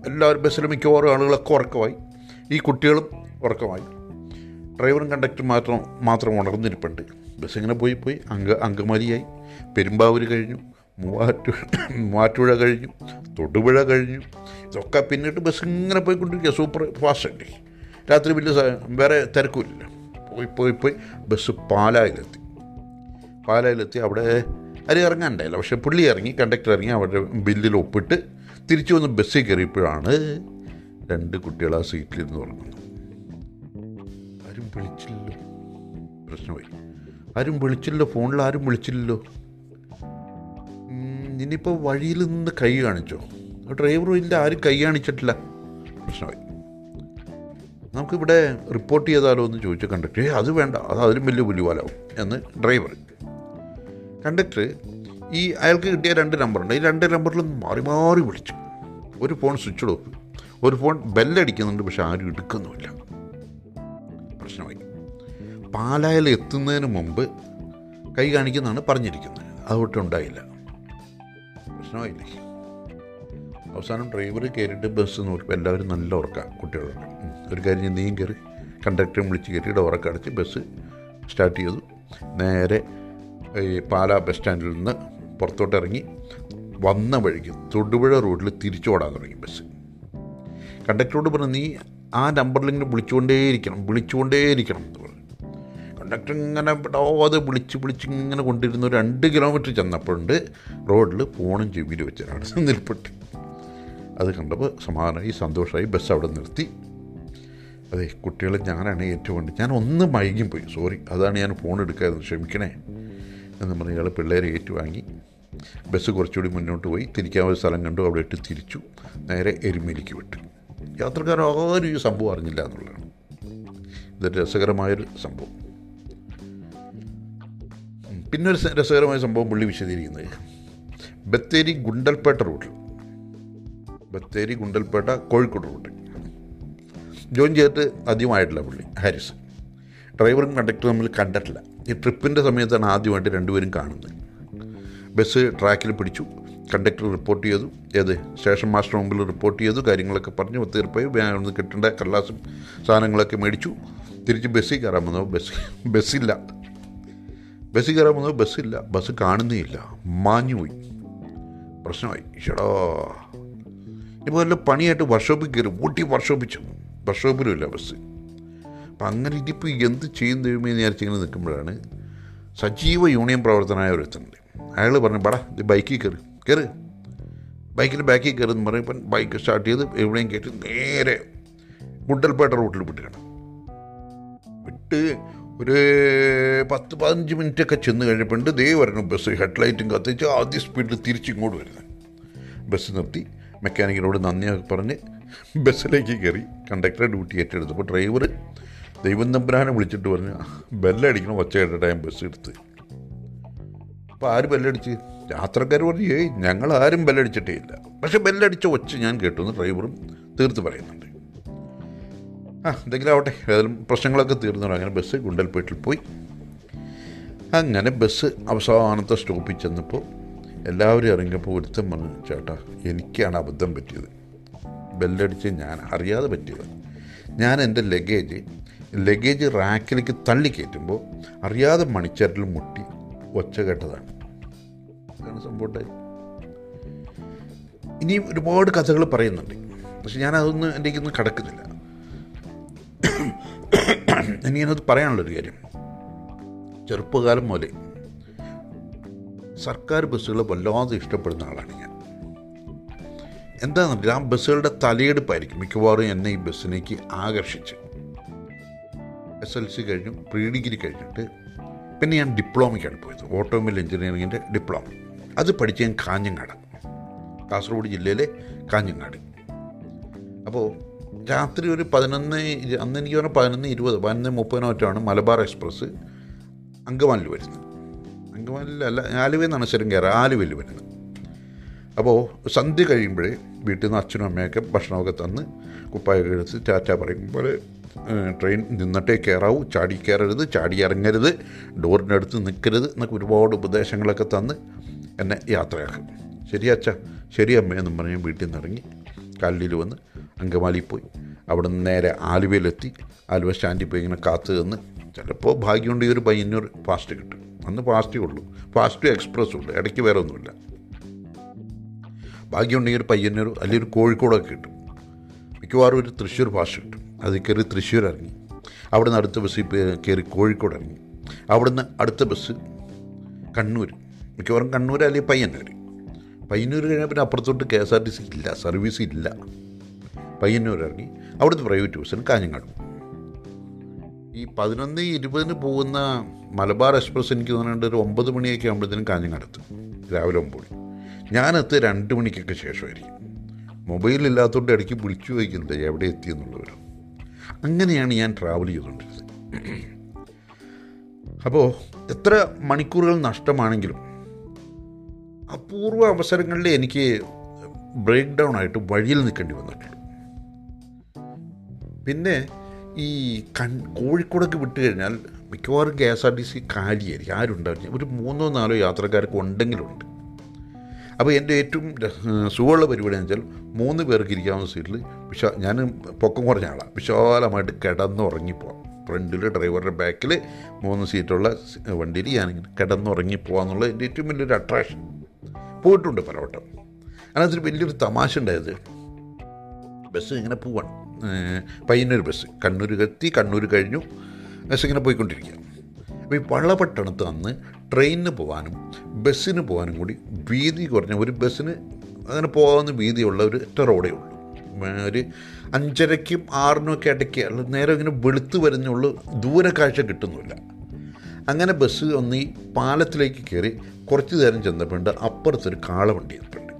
എല്ലാവരും ബസ്സിലും മിക്കവാറും ആളുകളൊക്കെ ഉറക്കമായി. ഈ കുട്ടികളും ഉറക്കമായി. ഡ്രൈവറും കണ്ടക്ടറും മാത്രം മാത്രം ഉണർന്നിരിപ്പുണ്ട്. ബസ് ഇങ്ങനെ പോയി പോയി. അങ്ക അങ്കമാലിയായി പെരുമ്പാവൂർ കഴിഞ്ഞു. മൂവാറ്റു മൂവാറ്റുപുഴ കഴിഞ്ഞു. തൊടുപുഴ കഴിഞ്ഞു. ഇതൊക്കെ പിന്നിട്ട് ബസ് ഇങ്ങനെ പോയിക്കൊണ്ടിരിക്കുക സൂപ്പർ ഫാസ്റ്റ് അല്ലേ? രാത്രി വലിയ വേറെ തിരക്കുമില്ല പോയി പോയി പോയി. ബസ് പാലായിലെത്തി. പാലായിലെത്തി അവിടെ അത് ഇറങ്ങാണ്ടായില്ല പക്ഷെ പുള്ളി ഇറങ്ങി കണ്ടക്ടർ ഇറങ്ങി അവരുടെ ബില്ലിൽ ഒപ്പിട്ട് തിരിച്ചു വന്ന് ബസ്സിൽ കയറിയപ്പോഴാണ് രണ്ട് കുട്ടികൾ ആ സീറ്റിൽ സീറ്റിലിരുന്ന് ഉറങ്ങുന്നത്. ആരും വിളിച്ചില്ലല്ലോ. പ്രശ്നമായി. ആരും വിളിച്ചില്ലല്ലോ ഫോണിൽ ആരും വിളിച്ചില്ലല്ലോ. ഇനിയിപ്പോൾ വഴിയിൽ നിന്ന് കൈ കാണിച്ചോ? ഡ്രൈവറും ഇല്ല ആരും കൈ കാണിച്ചിട്ടില്ല. പ്രശ്നമായി. നമുക്കിവിടെ റിപ്പോർട്ട് ചെയ്താലോ എന്ന് ചോദിച്ചു കണ്ടക്ടർ അത് വേണ്ട. അത് അതിലും വലിയ പുലിവാലാവും എന്ന് ഡ്രൈവർ കണ്ടക്ടർ ഈ അയാൾക്ക് കിട്ടിയ രണ്ട് നമ്പറുണ്ട്. ഈ രണ്ട് നമ്പറിൽ മാറി മാറി വിളിച്ചു. ഒരു ഫോൺ സ്വിച്ച് ഓഫ് ഒരു ഫോൺ ബെല്ലടിക്കുന്നുണ്ട് പക്ഷെ ആരും എടുക്കുന്നുമില്ല. പ്രശ്നമായി. പാലായിൽ എത്തുന്നതിന് മുമ്പ് കൈ കാണിക്കുന്നതാണ് പറഞ്ഞിരിക്കുന്നത്. അതൊട്ടും ഉണ്ടായില്ല. പ്രശ്നമായില്ലേ? അവസാനം ഡ്രൈവർ കയറിയിട്ട് ബസ് നോക്കിയപ്പോൾ എല്ലാവരും നല്ല ഉറക്കാം കുട്ടികളുണ്ട് ഒരു കാര്യം നീയും കയറി. കണ്ടക്ടറും വിളിച്ച് കയറിയിട്ട് ഉറക്കടച്ച് ബസ് സ്റ്റാർട്ട് ചെയ്തു. നേരെ ഈ പാലാ ബസ് സ്റ്റാൻഡിൽ നിന്ന് പുറത്തോട്ട് ഇറങ്ങി വന്ന വഴിക്ക് തൊടുപുഴ റോഡിൽ തിരിച്ചോടാൻ തുടങ്ങി ബസ്. കണ്ടക്ടറോട് പറഞ്ഞു നീ ആ നമ്പറിൽ ഇങ്ങനെ വിളിച്ചുകൊണ്ടേയിരിക്കണം വിളിച്ചുകൊണ്ടേയിരിക്കണം എന്ന് പറഞ്ഞു. കണ്ടക്ടർ ഇങ്ങനെ വിടാതെ വിളിച്ച് വിളിച്ച് ഇങ്ങനെ കൊണ്ടിരുന്നു രണ്ട് കിലോമീറ്റർ ചെന്നപ്പോഴുണ്ട് റോഡിൽ ഫോണും ചെവിയിൽ വെച്ചൊരാണ് നിൽപ്പെട്ട് അത് കണ്ടപ്പോൾ സമാധാനമായി സന്തോഷമായി ബസ് അവിടെ നിർത്തി. അതെ കുട്ടികളെ ഞാനാണ് ഏറ്റവും കൊണ്ട് ഞാൻ ഒന്ന് മയങ്ങിപ്പോയി സോറി. അതാണ് ഞാൻ ഫോൺ എടുക്കാതെ ക്ഷമിക്കണേ. എന്ന് പറഞ്ഞ് ഇയാൾ പിള്ളേരെ ഏറ്റുവാങ്ങി. ബസ് കുറച്ചുകൂടി മുന്നോട്ട് പോയി. തിരിക്കാവുന്ന സ്ഥലം കണ്ടു. അവിടെ ഇട്ട് തിരിച്ചു. നേരെ എരുമേലിക്ക് വിട്ടു. യാത്രക്കാർ ആരും ഈ സംഭവം അറിഞ്ഞില്ല എന്നുള്ളതാണ്. ഇതൊരു രസകരമായൊരു സംഭവം. ഉം, പിന്നെ ഒരു സ- രസകരമായ സംഭവം പുള്ളി വിശദീകരിക്കുന്നത് ബത്തേരി ഗുണ്ടൽപേട്ട റൂട്ടിൽ. ബത്തേരി ഗുണ്ടൽപേട്ട കോഴിക്കോട് റൂട്ട് ജോയിൻ ചെയ്തിട്ട് ആദ്യമായിട്ടില്ല പുള്ളി ഹാരിസ് ഡ്രൈവറും കണ്ടക്ടറും തമ്മിൽ കണ്ടിട്ടില്ല. ഈ ട്രിപ്പിന്റെ സമയത്താണ് ആദ്യമായിട്ട് രണ്ടുപേരും കാണുന്നത്. ബസ് ട്രാക്കിൽ പിടിച്ചു. കണ്ടക്ടർ റിപ്പോർട്ട് ചെയ്തു. ഏത്? സ്റ്റേഷൻ മാസ്റ്റർ മുമ്പിൽ റിപ്പോർട്ട് ചെയ്തു. കാര്യങ്ങളൊക്കെ പറഞ്ഞു. തീർപ്പായി ഒന്ന് കിട്ടേണ്ട കല്ലാസും സാധനങ്ങളൊക്കെ മേടിച്ചു. തിരിച്ച് ബസ്സിൽ കയറാൻ വന്നു. ബസ് ബസ്സില്ല. ബസ്സിൽ കയറാൻ വന്നു. ബസ്സില്ല. ബസ് കാണുന്നേ ഇല്ല മാഞ്ഞുപോയി. പ്രശ്നമായി. ഷടോ ഇപ്പോൾ നല്ല പണിയായിട്ട് വർക്ക്ഷോപ്പിൽ കയറി. ഊട്ടി വർക്ക്ഷോപ്പിച്ചു വർക്ക്ഷോപ്പിലും ഇല്ല ബസ്. അപ്പം അങ്ങനെ ഇതിപ്പോൾ എന്ത് ചെയ്യും ദൈവമേ വിചാരിച്ചിങ്ങനെ നിൽക്കുമ്പോഴാണ് സജീവ യൂണിയൻ പ്രവർത്തനമായ ഒരുത്തുണ്ട് അയാൾ പറഞ്ഞു പടാ ഇത് ബൈക്കിൽ കയറി കയറി. ബൈക്കിൽ ബാക്കിൽ കയറി എന്ന് ഇപ്പം ബൈക്ക് സ്റ്റാർട്ട് ചെയ്ത് എവിടെയും കയറ്റി നേരെ ഗുണ്ടൽപേട്ട റൂട്ടിൽ വിട്ടിരണം വിട്ട് ഒരു പത്ത് പതിനഞ്ച് മിനിറ്റ് ഒക്കെ ചെന്ന് കഴിഞ്ഞപ്പോൾ ദേ വരണം ബസ് ഹെഡ്ലൈറ്റും കത്തിച്ച് ആദ്യ സ്പീഡിൽ തിരിച്ചിങ്ങോട്ട് വരുന്നത് ബസ് നിർത്തി. മെക്കാനിക്കിനോട് നന്ദിയൊക്കെ പറഞ്ഞ് ബസ്സിലേക്ക് കയറി. കണ്ടക്ടറെ ഡ്യൂട്ടി ഏറ്റെടുത്തപ്പോൾ ഡ്രൈവർ ദൈവം തമ്പുരാനെ വിളിച്ചിട്ട് പറഞ്ഞു ബെല്ലടിക്കണം ഒച്ച കേട്ടിട്ട് ഞാൻ ബസ് എടുത്ത്. അപ്പോൾ ആര് ബെല്ലടിച്ച്? യാത്രക്കാർ പറഞ്ഞു ഏയ് ഞങ്ങൾ ആരും ബെല്ലടിച്ചിട്ടേ ഇല്ല പക്ഷെ ബെല്ലടിച്ച ഒച്ച ഞാൻ കേട്ടു എന്ന് ഡ്രൈവറും തീർത്ത് പറയുന്നുണ്ട്. ആ എന്തെങ്കിലും ആവട്ടെ ഏതായാലും പ്രശ്നങ്ങളൊക്കെ തീർന്നു. അങ്ങനെ ബസ് ഗുണ്ടൽപേട്ടിൽ പോയി. അങ്ങനെ ബസ് അവസാനത്തെ സ്റ്റോപ്പിൽ ചെന്നപ്പോൾ എല്ലാവരും ഇറങ്ങിയപ്പോൾ ഒരുത്തൻ പറഞ്ഞു ചേട്ടാ എനിക്കാണ് അബദ്ധം പറ്റിയത്. ബെല്ലടിച്ച് ഞാൻ അറിയാതെ പറ്റിയത്. ഞാൻ എന്റെ ലഗേജ് ലഗേജ് റാക്കിലേക്ക് തള്ളി കയറ്റുമ്പോൾ അറിയാതെ മണിച്ചേരൽ മുട്ടി ഒച്ച കേട്ടതാണ്. അതാണ് സംഭവം ഇനിയും ഒരുപാട് കഥകൾ പറയുന്നുണ്ട്. പക്ഷെ ഞാൻ അതൊന്നും എന്റെ ഒന്നും കിടക്കുന്നില്ല. എനിക്കത് പറയാനുള്ളൊരു കാര്യം. ചെറുപ്പകാലം മുതലേ സർക്കാർ ബസ്സുകൾ വല്ലാതെ ഇഷ്ടപ്പെടുന്ന ആളാണ് ഞാൻ. എന്താണെന്നുണ്ടെങ്കിൽ ആ ബസ്സുകളുടെ തലയെടുപ്പായിരിക്കും മിക്കവാറും എന്നെ ഈ ബസ്സിലേക്ക് ആകർഷിച്ച് എസ് എൽ സി കഴിഞ്ഞു പ്രീ ഡിഗ്രി കഴിഞ്ഞിട്ട് പിന്നെ ഞാൻ ഡിപ്ലോമയ്ക്കാണ് പോയത്. ഓട്ടോമൊബൈൽ എഞ്ചിനീയറിങ്ങിന്റെ ഡിപ്ലോമ. അത് പഠിച്ച ഞാൻ കാഞ്ഞങ്ങാട്. കാസർഗോഡ് ജില്ലയിലെ കാഞ്ഞങ്ങാട്. അപ്പോൾ രാത്രി ഒരു പതിനൊന്ന് അന്ന് എനിക്ക് പറഞ്ഞാൽ പതിനൊന്ന് ഇരുപത് പതിനൊന്ന് മുപ്പതിനോ മറ്റാണ് മലബാർ എക്സ്പ്രസ് അങ്കമാലിൽ വരുന്നത്. അങ്കമാലിലല്ല ആലുവയിൽ നിന്നാണ് സ്ഥിരം കയറുക. ആലുവയിൽ വരുന്നത്. അപ്പോൾ സന്ധ്യ കഴിയുമ്പോഴേ വീട്ടിൽ നിന്ന് അച്ഛനും അമ്മയൊക്കെ ഭക്ഷണമൊക്കെ തന്ന് കുപ്പായൊക്കെ എടുത്ത് ടാറ്റ പറയുമ്പോൾ ട്രെയിൻ നിന്നിട്ടേ കയറാവൂ. ചാടി കയറരുത് ചാടി ഇറങ്ങരുത് ഡോറിന്റെ അടുത്ത് നിൽക്കരുത് എന്നൊക്കെ ഒരുപാട് ഉപദേശങ്ങളൊക്കെ തന്ന് എന്നെ യാത്രയാക്കും. ശരി അച്ഛ ശരി അമ്മ എന്നും പറഞ്ഞ് വീട്ടിൽ നിന്ന് ഇറങ്ങി കല്ലിൽ വന്ന് അങ്കമാലി പോയി. അവിടെ നിന്ന് നേരെ ആലുവയിലെത്തി. ആലുവ സ്റ്റാൻഡിൽ പോയി ഇങ്ങനെ കാത്തു നിന്ന് ചിലപ്പോൾ ഭാഗ്യമുണ്ട് ഈ ഒരു പയ്യന്നൂർ ഫാസ്റ്റ് കിട്ടും. അന്ന് ഫാസ്റ്റേ ഉള്ളൂ. ഫാസ്റ്റ് എക്സ്പ്രസ് ഉള്ളൂ. ഇടയ്ക്ക് വേറെ ഒന്നുമില്ല. ഭാഗ്യമുണ്ടെങ്കിൽ ഒരു പയ്യന്നൂർ അല്ലെങ്കിൽ ഒരു കോഴിക്കോടൊക്കെ കിട്ടും. മിക്കവാറും ഒരു തൃശ്ശൂർ ഫാസ്റ്റ് കിട്ടും. അത് കയറി തൃശ്ശൂർ ഇറങ്ങി അവിടെ നിന്ന് അടുത്ത ബസ്സിൽ കയറി കോഴിക്കോട് ഇറങ്ങി അവിടുന്ന് അടുത്ത ബസ് കണ്ണൂർ മിക്കവാറും കണ്ണൂർ അല്ലെങ്കിൽ പയ്യന്നൂർ പയ്യന്നൂർ കഴിഞ്ഞാൽ പിന്നെ അപ്പുറത്തോട്ട് K S R T C ഇല്ല സർവീസ് ഇല്ല. പയ്യന്നൂർ ഇറങ്ങി അവിടുത്തെ പ്രൈവറ്റ് ബസ്സിന് കാഞ്ഞങ്ങാട്. ഈ പതിനൊന്ന് ഇരുപതിന് പോകുന്ന മലബാർ എക്സ്പ്രസ് എനിക്ക് തോന്നുന്നുണ്ട് ഒരു ഒമ്പത് മണിയൊക്കെ ആകുമ്പോഴത്തേനും കാഞ്ഞങ്ങാടെത്തും. രാവിലെ ഒമ്പത് ഞാനെത്ത് രണ്ട് മണിക്കൊക്കെ ശേഷമായിരിക്കും. മൊബൈലില്ലാത്തതുകൊണ്ട് ഇടയ്ക്ക് വിളിച്ചു ചോദിക്കുന്നത് എവിടെ എത്തിയെന്നുള്ളവർ അങ്ങനെയാണ് ഞാൻ ട്രാവൽ ചെയ്തുകൊണ്ടിരുന്നത്. അപ്പോൾ എത്ര മണിക്കൂറുകൾ നഷ്ടമാണെങ്കിലും അപൂർവ അവസരങ്ങളിൽ എനിക്ക് ബ്രേക്ക് ഡൗൺ ആയിട്ട് വഴിയിൽ നിൽക്കേണ്ടി വന്നിട്ടുള്ളൂ പിന്നെ ഈ കൺ കോഴിക്കോടൊക്കെ വിട്ട് കഴിഞ്ഞാൽ മിക്കവാറും K S R T C കാലിയായിരിക്കും. ആരും ഉണ്ടാവില്ല ഒരു മൂന്നോ നാലോ യാത്രക്കാർക്ക് ഉണ്ടെങ്കിലുണ്ട്. അപ്പോൾ എന്റെ ഏറ്റവും സുഖമുള്ള പരിപാടി എന്ന് വെച്ചാൽ മൂന്ന് പേർക്ക് ഇരിക്കാവുന്ന സീറ്റിൽ വിശാ ഞാൻ പൊക്കം കുറഞ്ഞ ആളാണ് വിശാലമായിട്ട് കിടന്നുറങ്ങിപ്പോവാം ഫ്രണ്ടിൽ ഡ്രൈവറുടെ ബാക്കിൽ മൂന്ന് സീറ്റുള്ള വണ്ടിയിൽ ഞാനിങ്ങനെ കിടന്നുറങ്ങിപ്പോവാന്നുള്ള എന്റെ ഏറ്റവും വലിയൊരു അട്രാക്ഷൻ പോയിട്ടുണ്ട് പലവട്ടം. അതിനകത്തൊരു വലിയൊരു തമാശ ഉണ്ടായത്. ബസ് ഇങ്ങനെ പോവാണ്. പയ്യന്നൂർ ബസ്. കണ്ണൂർ എത്തി കണ്ണൂർ കഴിഞ്ഞു. ബസ് ഇങ്ങനെ പോയിക്കൊണ്ടിരിക്കുക അപ്പോൾ ഈ വള്ളപട്ടണത്ത് അന്ന് ട്രെയിനിന് പോകാനും ബസ്സിന് പോകാനും കൂടി വീതി കുറഞ്ഞ ഒരു ബസ്സിന് അങ്ങനെ പോകാവുന്ന വീതിയുള്ള ഒരു ഒറ്റ റോഡേ ഉള്ളൂ. ഒരു അഞ്ചരയ്ക്കും ആറിനും ഇടയ്ക്ക് അല്ല നേരെ ഇങ്ങനെ വെളുത്ത് വരുന്നുള്ളൂ ദൂരെ കാഴ്ച കിട്ടുന്നില്ല. അങ്ങനെ ബസ് ഒന്ന് ഈ പാലത്തിലേക്ക് കയറി കുറച്ച് നേരം ചെന്നപ്പോണ്ട് അപ്പുറത്തൊരു കാളവണ്ടി നിൽപ്പുണ്ട്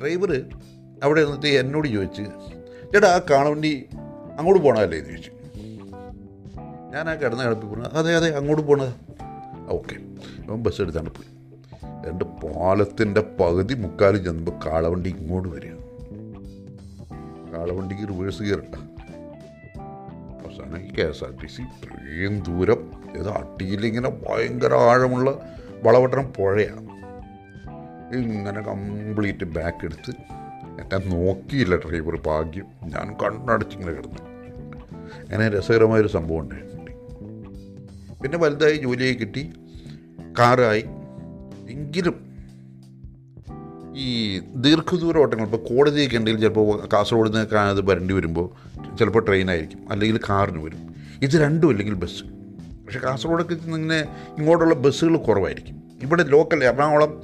ഡ്രൈവർ അവിടെ നിന്നിട്ട് എന്നോട് ചോദിച്ച് ചേട്ടാ ആ കാളവണ്ടി അങ്ങോട്ട് പോകണമല്ലേ എന്ന് ചോദിച്ചു. ഞാൻ ആ കിടന്ന കിടപ്പിൽ അതെ അതെ അങ്ങോട്ട് പോണത്. ഓക്കെ. അവൻ ബസ് എടുത്താണ് പോയി. രണ്ട് പാലത്തിന്റെ പകുതി മുക്കാൽ ചെന്നപ്പോൾ കാളവണ്ടി ഇങ്ങോട്ട് വരിക. കാളവണ്ടിക്ക് റിവേഴ്സ് കയറണ്ട അവസാനം K S R T C ഇത്രയും ദൂരം ഏതോ അട്ടിയിലിങ്ങനെ ഭയങ്കര ആഴമുള്ള വളവട്ടണം പുഴയാണ്. ഇങ്ങനെ കംപ്ലീറ്റ് ബാക്ക് എടുത്ത് എന്നെ നോക്കിയില്ല ഡ്രൈവർ ഭാഗ്യം. ഞാൻ കണ്ണടച്ചിങ്ങനെ കിടന്നു. അങ്ങനെ രസകരമായൊരു സംഭവം ഉണ്ടായിട്ടുണ്ട്. പിന്നെ വലുതായി ജോലിയായി കിട്ടി. കാറായി. എങ്കിലും ഈ ദീർഘദൂര ഓട്ടങ്ങൾ ഇപ്പോൾ കോടതിയൊക്കെ ഉണ്ടെങ്കിൽ ചിലപ്പോൾ കാസർഗോഡ് നിന്ന് അത് വരേണ്ടി വരുമ്പോൾ ചിലപ്പോൾ ട്രെയിനായിരിക്കും അല്ലെങ്കിൽ കാറിന് വരും. ഇത് രണ്ടും അല്ലെങ്കിൽ ബസ്. പക്ഷേ കാസർഗോഡൊക്കെ ഇങ്ങനെ ഇങ്ങോട്ടുള്ള ബസ്സുകൾ കുറവായിരിക്കും. ഇവിടെ ലോക്കൽ എറണാകുളം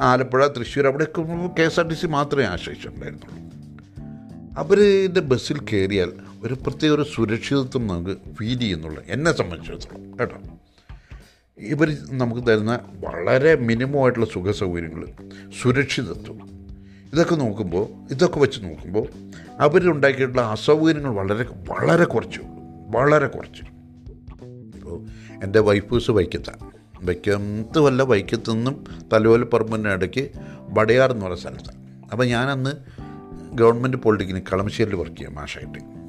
ആലപ്പുഴ തൃശ്ശൂർ അവിടെയൊക്കെ K S R T C മാത്രമേ ആശ്രയിച്ചിട്ടുണ്ടായിരുന്നുള്ളൂ അവരുടെ ബസ്സിൽ കയറിയാൽ ഒരു പ്രത്യേക ഒരു സുരക്ഷിതത്വം നമുക്ക് ഫീൽ ചെയ്യുന്നുള്ളൂ എന്നെ സംബന്ധിച്ചിടത്തോളം. കേട്ടോ? ഇവർ നമുക്ക് തരുന്ന വളരെ മിനിമം ആയിട്ടുള്ള സുഖ സൗകര്യങ്ങൾ സുരക്ഷിതത്വം. ഇതൊക്കെ നോക്കുമ്പോൾ ഇതൊക്കെ വെച്ച് നോക്കുമ്പോൾ അവരുണ്ടാക്കിയിട്ടുള്ള അസൗകര്യങ്ങൾ വളരെ വളരെ കുറച്ച് വളരെ കുറച്ച്. ഇപ്പോൾ എന്റെ വൈഫൂസ് വൈക്കത്താണ് വൈക്കത്ത്. വല്ല വൈക്കത്തു നിന്നും തലയോല പറമ്പിന്റെ ഇടയ്ക്ക് വടയാർ എന്ന് പറയുന്ന സ്ഥലത്താണ് അപ്പോൾ ഞാനന്ന് ഗവൺമെന്റ് പോളിടെക്നിക് കളമശ്ശേരിയിൽ വർക്ക് ചെയ്യാം മാഷായിട്ട്.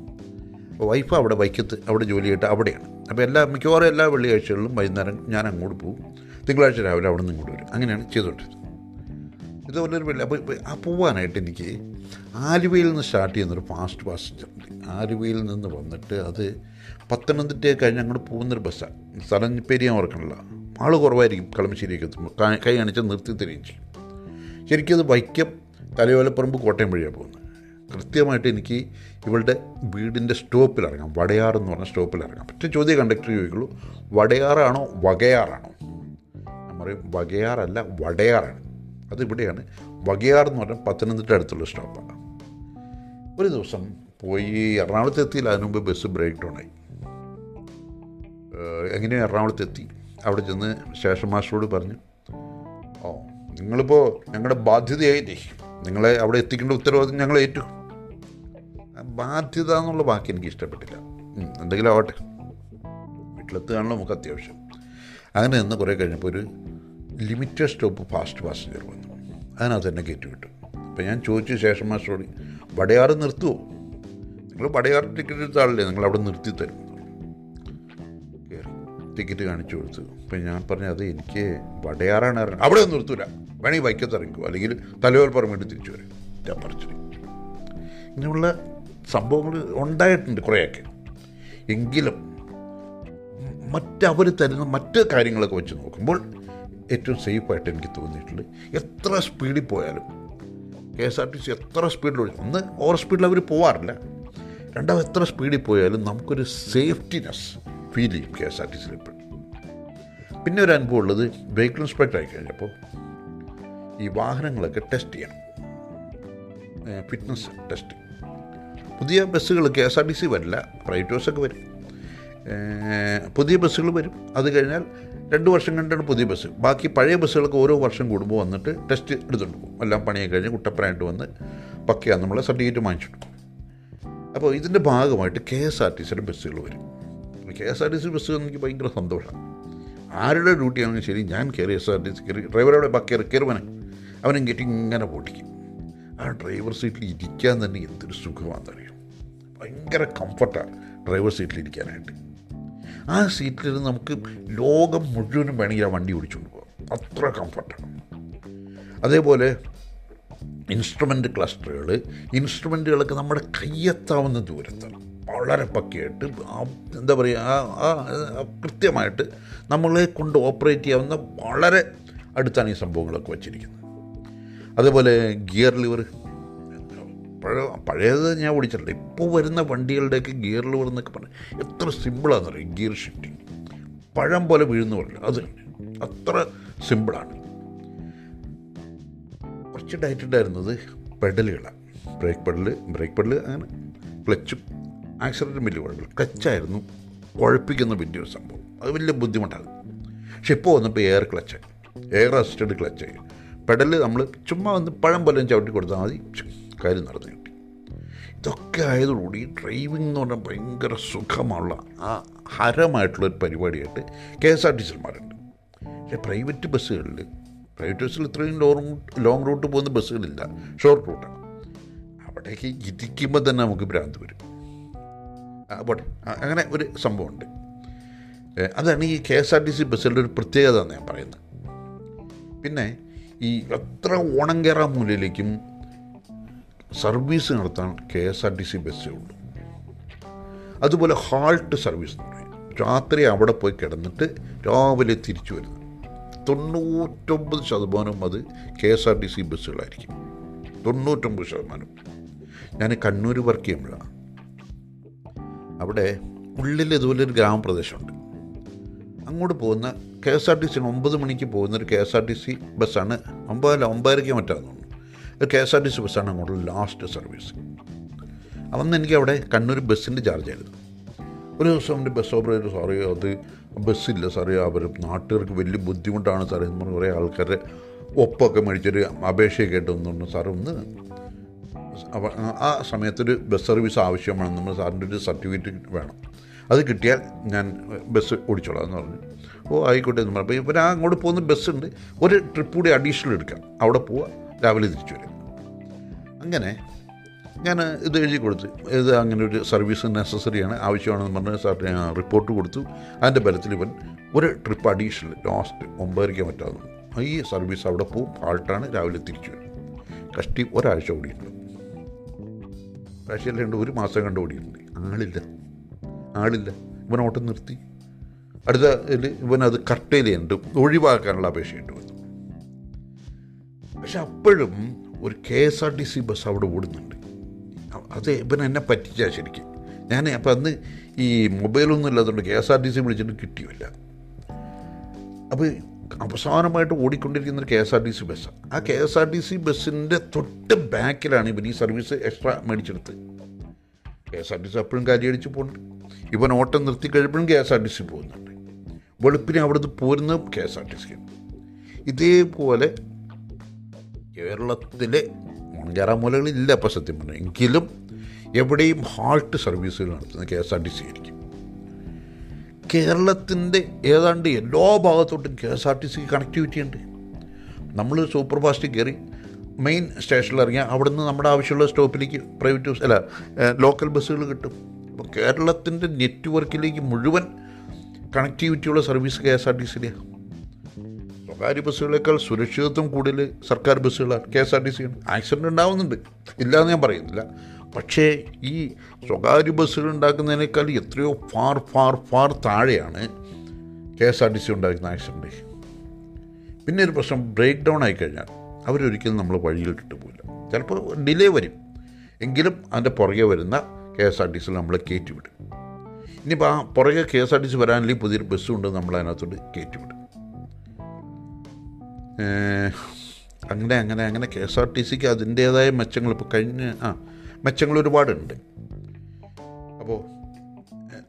വൈഫ് അവിടെ വൈക്കത്ത് അവിടെ ജോലി ചെയ്തിട്ട് അവിടെയാണ്. അപ്പോൾ എല്ലാ മിക്കവാറും എല്ലാ വെള്ളിയാഴ്ചകളിലും വൈകുന്നേരം ഞാൻ അങ്ങോട്ട് പോകും. തിങ്കളാഴ്ച രാവിലെ അവിടെ നിന്ന് ഇങ്ങോട്ട് വരും. അങ്ങനെയാണ് ചെയ്തുകൊണ്ടിരുന്നത്. ഇതുപോലെ ഒരു വെള്ളി അപ്പോൾ ആ പോവാനായിട്ട് എനിക്ക് ആലുവയിൽ നിന്ന് സ്റ്റാർട്ട് ചെയ്യുന്നൊരു ഫാസ്റ്റ് പാസഞ്ചർ ഉണ്ട് ആലുവയിൽ നിന്ന് വന്നിട്ട് അത് പത്തനംതിട്ട കഴിഞ്ഞ് അങ്ങോട്ട് പോകുന്നൊരു ബസ്സാണ് സ്ഥലം പേര് ഞാൻ ഓർക്കണില്ല. ആൾ കുറവായിരിക്കും കളമശ്ശേരിയൊക്കെ എത്തുമ്പോൾ കൈ കാണിച്ച് നിർത്തി തരികയും ചെയ്യും. ശരിക്കും അത് വൈക്കം തലയോലപ്പറമ്പ് കോട്ടയം വഴിയാണ് പോകുന്നത്. കൃത്യമായിട്ട് എനിക്ക് ഇവളുടെ വീടിന്റെ സ്റ്റോപ്പിൽ ഇറങ്ങാം വടയാർ എന്ന് പറഞ്ഞ സ്റ്റോപ്പിൽ ഇറങ്ങാം പറ്റേ ചോദ്യം കണ്ടക്ടർ ചോദിക്കുള്ളൂ വടയാറാണോ വകയാറാണോ? ഞാൻ പറയും വകയാറല്ല വടയാറാണ്. അത് ഇവിടെയാണ്. വകയാർ എന്ന് പറഞ്ഞാൽ പത്തനംതിട്ട അടുത്തുള്ള സ്റ്റോപ്പാണ് ഒരു ദിവസം പോയി എറണാകുളത്ത് എത്തിയില്ല. അതിന് മുമ്പ് ബസ് ബ്രേക്ക് ഡൗൺ ആയി. എങ്ങനെയാണ് എങ്ങനെയോ എറണാകുളത്ത് എത്തി? അവിടെ ചെന്ന് സ്റ്റേഷൻ മാസ്റ്ററോട് പറഞ്ഞു ഓ നിങ്ങളിപ്പോൾ ഞങ്ങളുടെ ബാധ്യതയായില്ലേ? നിങ്ങളെ അവിടെ എത്തിക്കേണ്ട ഉത്തരവാദിത്വം ഞങ്ങൾ ഏറ്റു. ബാധ്യത എന്നുള്ള വാക്ക് എനിക്ക് ഇഷ്ടപ്പെട്ടില്ല. എന്തെങ്കിലും ആവട്ടെ. വീട്ടിലെത്തുകയാണല്ലോ നമുക്ക് അത്യാവശ്യം. അങ്ങനെ നിന്ന് കുറേ കഴിഞ്ഞപ്പോൾ ഒരു ലിമിറ്റഡ് സ്റ്റോപ്പ് ഫാസ്റ്റ് പാസഞ്ചർ വന്നു. അതിനകത്ത് തന്നെ കയറ്റി വിട്ടു. അപ്പോൾ ഞാൻ ചോദിച്ചു ശേഷം മാസ്റ്ററോട് വടയാറ് നിർത്തുമോ നിങ്ങൾ വടയാറ് ടിക്കറ്റ് എടുത്ത ആളല്ലേ നിങ്ങൾ അവിടെ നിർത്തി തരും. കയറി. ടിക്കറ്റ് കാണിച്ചു കൊടുത്തു. അപ്പം ഞാൻ പറഞ്ഞു അത് എനിക്ക് വടയാറാണ് ഇറങ്ങുന്നത് അവിടെ ഒന്നും നിർത്തൂല. വേണമെങ്കിൽ വൈക്കത്ത് ഇറങ്ങിക്കോ. അല്ലെങ്കിൽ തലയോൽ പറമ്പിട്ട് തിരിച്ചു വരും. ഞാൻ പറിച്ചു ഇങ്ങനെയുള്ള സംഭവങ്ങൾ ഉണ്ടായിട്ടുണ്ട് കുറേയൊക്കെ. എങ്കിലും മറ്റവർ തരുന്ന മറ്റ് കാര്യങ്ങളൊക്കെ വെച്ച് നോക്കുമ്പോൾ ഏറ്റവും സേഫായിട്ട് എനിക്ക് തോന്നിയിട്ടുള്ളത് എത്ര സ്പീഡിൽ പോയാലും K S R T C എത്ര സ്പീഡിൽ ഒന്ന് ഓവർ സ്പീഡിൽ അവർ പോവാറില്ല. രണ്ടാമത് എത്ര സ്പീഡിൽ പോയാലും നമുക്കൊരു സേഫ്റ്റിനെസ് ഫീൽ ചെയ്യും കെ എസ് ആർ ടി സിയിൽ എപ്പോഴും. പിന്നെ ഒരു അനുഭവം ഉള്ളത് വെഹിക്കിൾ ഇൻസ്പെക്ടർ ആയി കഴിഞ്ഞപ്പോൾ ഈ വാഹനങ്ങളൊക്കെ ടെസ്റ്റ് ചെയ്യണം. ഫിറ്റ്നസ് ടെസ്റ്റ് പുതിയ ബസ്സുകൾ K S R T C വരില്ല പ്രൈവറ്റ് ബസ്സൊക്കെ വരും. പുതിയ ബസ്സുകൾ വരും. അത് കഴിഞ്ഞാൽ രണ്ട് വർഷം കണ്ടാണ് പുതിയ ബസ് ബാക്കി പഴയ ബസ്സുകളൊക്കെ ഓരോ വർഷം കൂടുമ്പോൾ വന്നിട്ട് ടെസ്റ്റ് എടുത്തുകൊണ്ട് പോകും. എല്ലാം പണിയൊക്കെ കഴിഞ്ഞ് കുട്ടപ്പനായിട്ട് വന്ന് പക്കയാണ് നമ്മളെ സർട്ടിഫിക്കറ്റ് വാങ്ങിച്ചിട്ട് അപ്പോൾ ഇതിന്റെ ഭാഗമായിട്ട് കെ എസ് ആർ ടി സിയുടെ ബസ്സുകൾ വരും. K S R T C bus എനിക്ക് ഭയങ്കര സന്തോഷമാണ്. ആരുടെ ഡ്യൂട്ടി ആണെങ്കിലും ശരി ഞാൻ കയറി എസ് ആർ ടി സി കയറി ഡ്രൈവറോടെ കയറി കയറുവനെ അവനും. കയറ്റി ഇങ്ങനെ പൊട്ടിക്കും ആ ഡ്രൈവർ സീറ്റിൽ ഇരിക്കാൻ തന്നെ എന്തൊരു സുഖമാണെന്നറിയാം ഭയങ്കര കംഫർട്ടാണ് ഡ്രൈവർ സീറ്റിലിരിക്കാനായിട്ട് ആ സീറ്റിൽ നമുക്ക് ലോകം മുഴുവനും വേണമെങ്കിൽ ആ വണ്ടി ഓടിച്ചുകൊണ്ട് പോകാം. അത്ര കംഫർട്ടാണ് അതേപോലെ ഇൻസ്ട്രുമെന്റ് ക്ലസ്റ്ററുകൾ ഇൻസ്ട്രുമെന്റുകളൊക്കെ നമ്മുടെ കയ്യെത്താവുന്ന ദൂരത്താണ്. വളരെ പക്കയായിട്ട് എന്താ പറയുക കൃത്യമായിട്ട് നമ്മളെ കൊണ്ട് ഓപ്പറേറ്റ് ചെയ്യാവുന്ന വളരെ അടുത്താണ് ഈ സംഭവങ്ങളൊക്കെ വച്ചിരിക്കുന്നത്. അതേപോലെ ഗിയർ ലിവർ പഴയ പഴയത് ഞാൻ ഓടിച്ചിട്ടില്ല. ഇപ്പോൾ വരുന്ന വണ്ടികളുടെയൊക്കെ ഗിയറിൽ വരുന്നൊക്കെ പറഞ്ഞാൽ എത്ര സിമ്പിളാണെന്ന് പറയും ഗിയർ ഷിഫ്റ്റിംഗ് പഴം പോലെ വീഴുന്ന പോലെ അത് അത്ര സിമ്പിളാണ്. കുറച്ച് ഡയറ്റ് ഉണ്ടായിരുന്നത് പെഡലുകളാണ് ബ്രേക്ക് പെഡൽ ബ്രേക്ക് പെഡൽ അങ്ങനെ ക്ലച്ചും ആക്സിഡന്റും വലിയ കുഴപ്പമില്ല. ക്ലച്ചായിരുന്നു. കുഴപ്പിക്കുന്ന വലിയൊരു സംഭവം. അത് വലിയ ബുദ്ധിമുട്ടാണ്. പക്ഷെ ഇപ്പോൾ വന്നപ്പോൾ എയർ ക്ലച്ചായി. എയർ അസിസ്റ്റഡ് ക്ലച്ചായി. പെഡൽ നമ്മൾ ചുമ്മാ വന്ന് പഴം പോലെ ചവിട്ടി കൊടുത്താൽ മതി. കാര്യം നടന്നു കിട്ടി. ഇതൊക്കെ ആയതോടുകൂടി ഡ്രൈവിംഗ് എന്ന് പറഞ്ഞാൽ ഭയങ്കര സുഖമുള്ള ആ ഹരമായിട്ടുള്ളൊരു പരിപാടിയായിട്ട് കെ എസ് ആർ ടി സിമാരുണ്ട്. പക്ഷേ പ്രൈവറ്റ് ബസ്സുകളിൽ പ്രൈവറ്റ് ബസ്സിൽ ഇത്രയും ലോങ് ലോങ് റൂട്ട് പോകുന്ന ബസ്സുകളില്ല. ഷോർട്ട് റൂട്ടാണ്. അവിടേക്ക് ഇരിക്കുമ്പോൾ തന്നെ നമുക്ക് ഭ്രാന്ത് വരും. പോട്ടെ. അങ്ങനെ ഒരു സംഭവമുണ്ട്. അതാണ് ഈ K S R T C ബസ്സുകളുടെ ഒരു പ്രത്യേകത എന്ന് ഞാൻ പറയുന്നത്. പിന്നെ ഈ എത്ര ഓണം കയറാൻ മൂലയിലേക്കും സർവീസ് നടത്താൻ K S R T C ബസ്സേ ഉള്ളൂ. അതുപോലെ ഹാൾട്ട് സർവീസ് രാത്രി അവിടെ പോയി കിടന്നിട്ട് രാവിലെ തിരിച്ചു വരുന്നു. തൊണ്ണൂറ്റൊമ്പത് ശതമാനം അത് K S R T C ബസ്സുകളായിരിക്കും. തൊണ്ണൂറ്റൊമ്പത് ശതമാനം. ഞാൻ കണ്ണൂർ വർക്ക് ചെയ്യുമ്പോഴാണ്. അവിടെ ഉള്ളിൽ ഇതുപോലെ ഒരു ഗ്രാമപ്രദേശമുണ്ട്. അങ്ങോട്ട് പോകുന്ന K S R T C ഒമ്പത് മണിക്ക് പോകുന്ന ഒരു K S R T C ബസ്സാണ് ഒമ്പതല്ല ഒമ്പതരയ്ക്ക് ഒരു K S R T C ബസ്സാണ് അങ്ങോട്ടുള്ള ലാസ്റ്റ് സർവീസ് അന്ന് എനിക്ക് അവിടെ കണ്ണൂർ ബസ്സിന്റെ ചാർജ് ആയിരുന്നു. ഒരു ദിവസം എന്റെ ബസ് ഓപ്പറേറ്റർ സാറേ അത് ബസ്സില്ല സാറേ. അവർ നാട്ടുകാർക്ക് വലിയ ബുദ്ധിമുട്ടാണ് സാറേ എന്ന് പറഞ്ഞ് കുറേ ആൾക്കാരുടെ ഒപ്പമൊക്കെ മേടിച്ചൊരു അപേക്ഷയൊക്കെ ആയിട്ട് വന്നുകൊണ്ട് സാർ ഒന്ന് ആ സമയത്തൊരു ബസ് സർവീസ് ആവശ്യമാണ്. നമ്മൾ സാറിന്റെ ഒരു സർട്ടിഫിക്കറ്റ് വേണം. അത് കിട്ടിയാൽ ഞാൻ ബസ് ഓടിച്ചോളാം എന്ന് പറഞ്ഞു. ഓ ആയിക്കോട്ടെ എന്ന് പറഞ്ഞു. അപ്പോൾ ഇവർ അങ്ങോട്ട് പോകുന്ന ബസ്സുണ്ട് ഒരു ട്രിപ്പ് കൂടി അഡീഷണൽ എടുക്കാം. അവിടെ പോവുക രാവിലെ തിരിച്ചു വരും. അങ്ങനെ ഞാൻ ഇത് എഴുതി കൊടുത്തു. ഇത് അങ്ങനെ ഒരു സർവീസ് നെസസറിയാണ് ആവശ്യമാണെന്ന് പറഞ്ഞ് സാറിന് റിപ്പോർട്ട് കൊടുത്തു. അതിന്റെ ബലത്തിൽ ഇവൻ ഒരു ട്രിപ്പ് അഡീഷണൽ ലാസ്റ്റ് ഒമ്പതരയ്ക്ക് പറ്റാതെ ഈ സർവീസ് അവിടെ പോവും ഹാൾട്ടാണ് രാവിലെ തിരിച്ചു വരും. കഷ്ടി ഒരാഴ്ച ഓടിയിട്ടുണ്ട്. ഒരാഴ്ചയല്ല ഉണ്ട് ഒരു മാസം കണ്ട് ഓടിയിട്ടുണ്ട്. ആളില്ല. ആളില്ല. ഇവൻ ഓട്ടം നിർത്തി. അടുത്ത ഇവൻ അത് കർട്ടയിൽ ഉണ്ട് ഒഴിവാക്കാനുള്ള അപേക്ഷയിട്ട് വന്നു പക്ഷെ അപ്പോഴും ഒരു K S R T C bus അവിടെ ഓടുന്നുണ്ട്. അത് ഇവൻ എന്നെ പറ്റിച്ചാൽ ശരിക്കും. ഞാൻ അപ്പം അന്ന് ഈ മൊബൈലൊന്നും ഇല്ലാത്തതുകൊണ്ട് K S R T C വിളിച്ചിട്ട് കിട്ടിയില്ല. അപ്പോൾ അവസാനമായിട്ട് ഓടിക്കൊണ്ടിരിക്കുന്ന ഒരു K S R T C ബസ്സാണ് ആ K S R T C ബസ്സിന്റെ തൊട്ട് ബാക്കിലാണ് ഇവൻ ഈ service extra മേടിച്ചെടുത്ത്. K S R T C അപ്പോഴും കാര്യടിച്ച് പോകുന്നുണ്ട് ഇവൻ ഓട്ടം നിർത്തി കഴിയുമ്പോഴും K S R T C പോകുന്നുണ്ട്. വെളുപ്പിനെ അവിടുന്ന് പോരുന്ന K S R T C ഇതേപോലെ കേരളത്തിലെ മുൻകയറാമൂലകളില്ല ഇപ്പോൾ സത്യം പറഞ്ഞു. എങ്കിലും എവിടെയും ഹാൾട്ട് സർവീസുകൾ നടത്തുന്ന K S R T C ആയിരിക്കും. കേരളത്തിന്റെ ഏതാണ്ട് എല്ലാ ഭാഗത്തോട്ടും കെ എസ് ആർ ടി സിക്ക് കണക്ടിവിറ്റി ഉണ്ട്. നമ്മൾ സൂപ്പർ ഫാസ്റ്റ് കയറി മെയിൻ സ്റ്റേഷനിൽ ഇറങ്ങിയാൽ അവിടെ നിന്ന് നമ്മുടെ ആവശ്യമുള്ള സ്റ്റോപ്പിലേക്ക് പ്രൈവറ്റ് ബസ് അല്ല ലോക്കൽ ബസ്സുകൾ കിട്ടും. അപ്പോൾ കേരളത്തിന്റെ നെറ്റ്വർക്കിലേക്ക് മുഴുവൻ കണക്ടിവിറ്റിയുള്ള service K S R T സിയിലാണ് സ്വകാര്യ ബസ്സുകളേക്കാൾ സുരക്ഷിതത്വം കൂടുതൽ സർക്കാർ ബസ്സുകളാണ്. K S R T C ആണ്. ആക്സിഡന്റ് ഉണ്ടാവുന്നുണ്ട്. ഇല്ലയെന്ന് ഞാൻ പറയുന്നില്ല. പക്ഷേ ഈ സ്വകാര്യ ബസ്സുകൾ ഉണ്ടാക്കുന്നതിനേക്കാൾ എത്രയോ ഫാർ ഫാർ ഫാർ താഴെയാണ് K S R T C ഉണ്ടാക്കുന്ന ആക്സിഡന്റ് പിന്നെ ഒരു പ്രശ്നം ബ്രേക്ക് ഡൗൺ ആയിക്കഴിഞ്ഞാൽ അവരൊരിക്കലും നമ്മൾ വഴിയിലിട്ടിട്ട് പോകില്ല ചിലപ്പോൾ ഡിലേ വരും. എങ്കിലും അതിന്റെ പുറകെ വരുന്ന കെ എസ് ആർ ടി സിയിൽ നമ്മളെ കയറ്റിവിടും ഇനിയിപ്പോൾ ആ പുറകെ K S R T C വരാനില്ലെങ്കിൽ പുതിയൊരു ബസ്സുണ്ട് നമ്മൾ അതിനകത്തോട്ട് കയറ്റിവിടും അങ്ങനെ അങ്ങനെ അങ്ങനെ കെ എസ് ആർ ടി സിക്ക് അതിന്റേതായ മെച്ചങ്ങൾ. ഇപ്പോൾ കഴിഞ്ഞ ആ മെച്ചങ്ങൾ ഒരുപാടുണ്ട്. അപ്പോൾ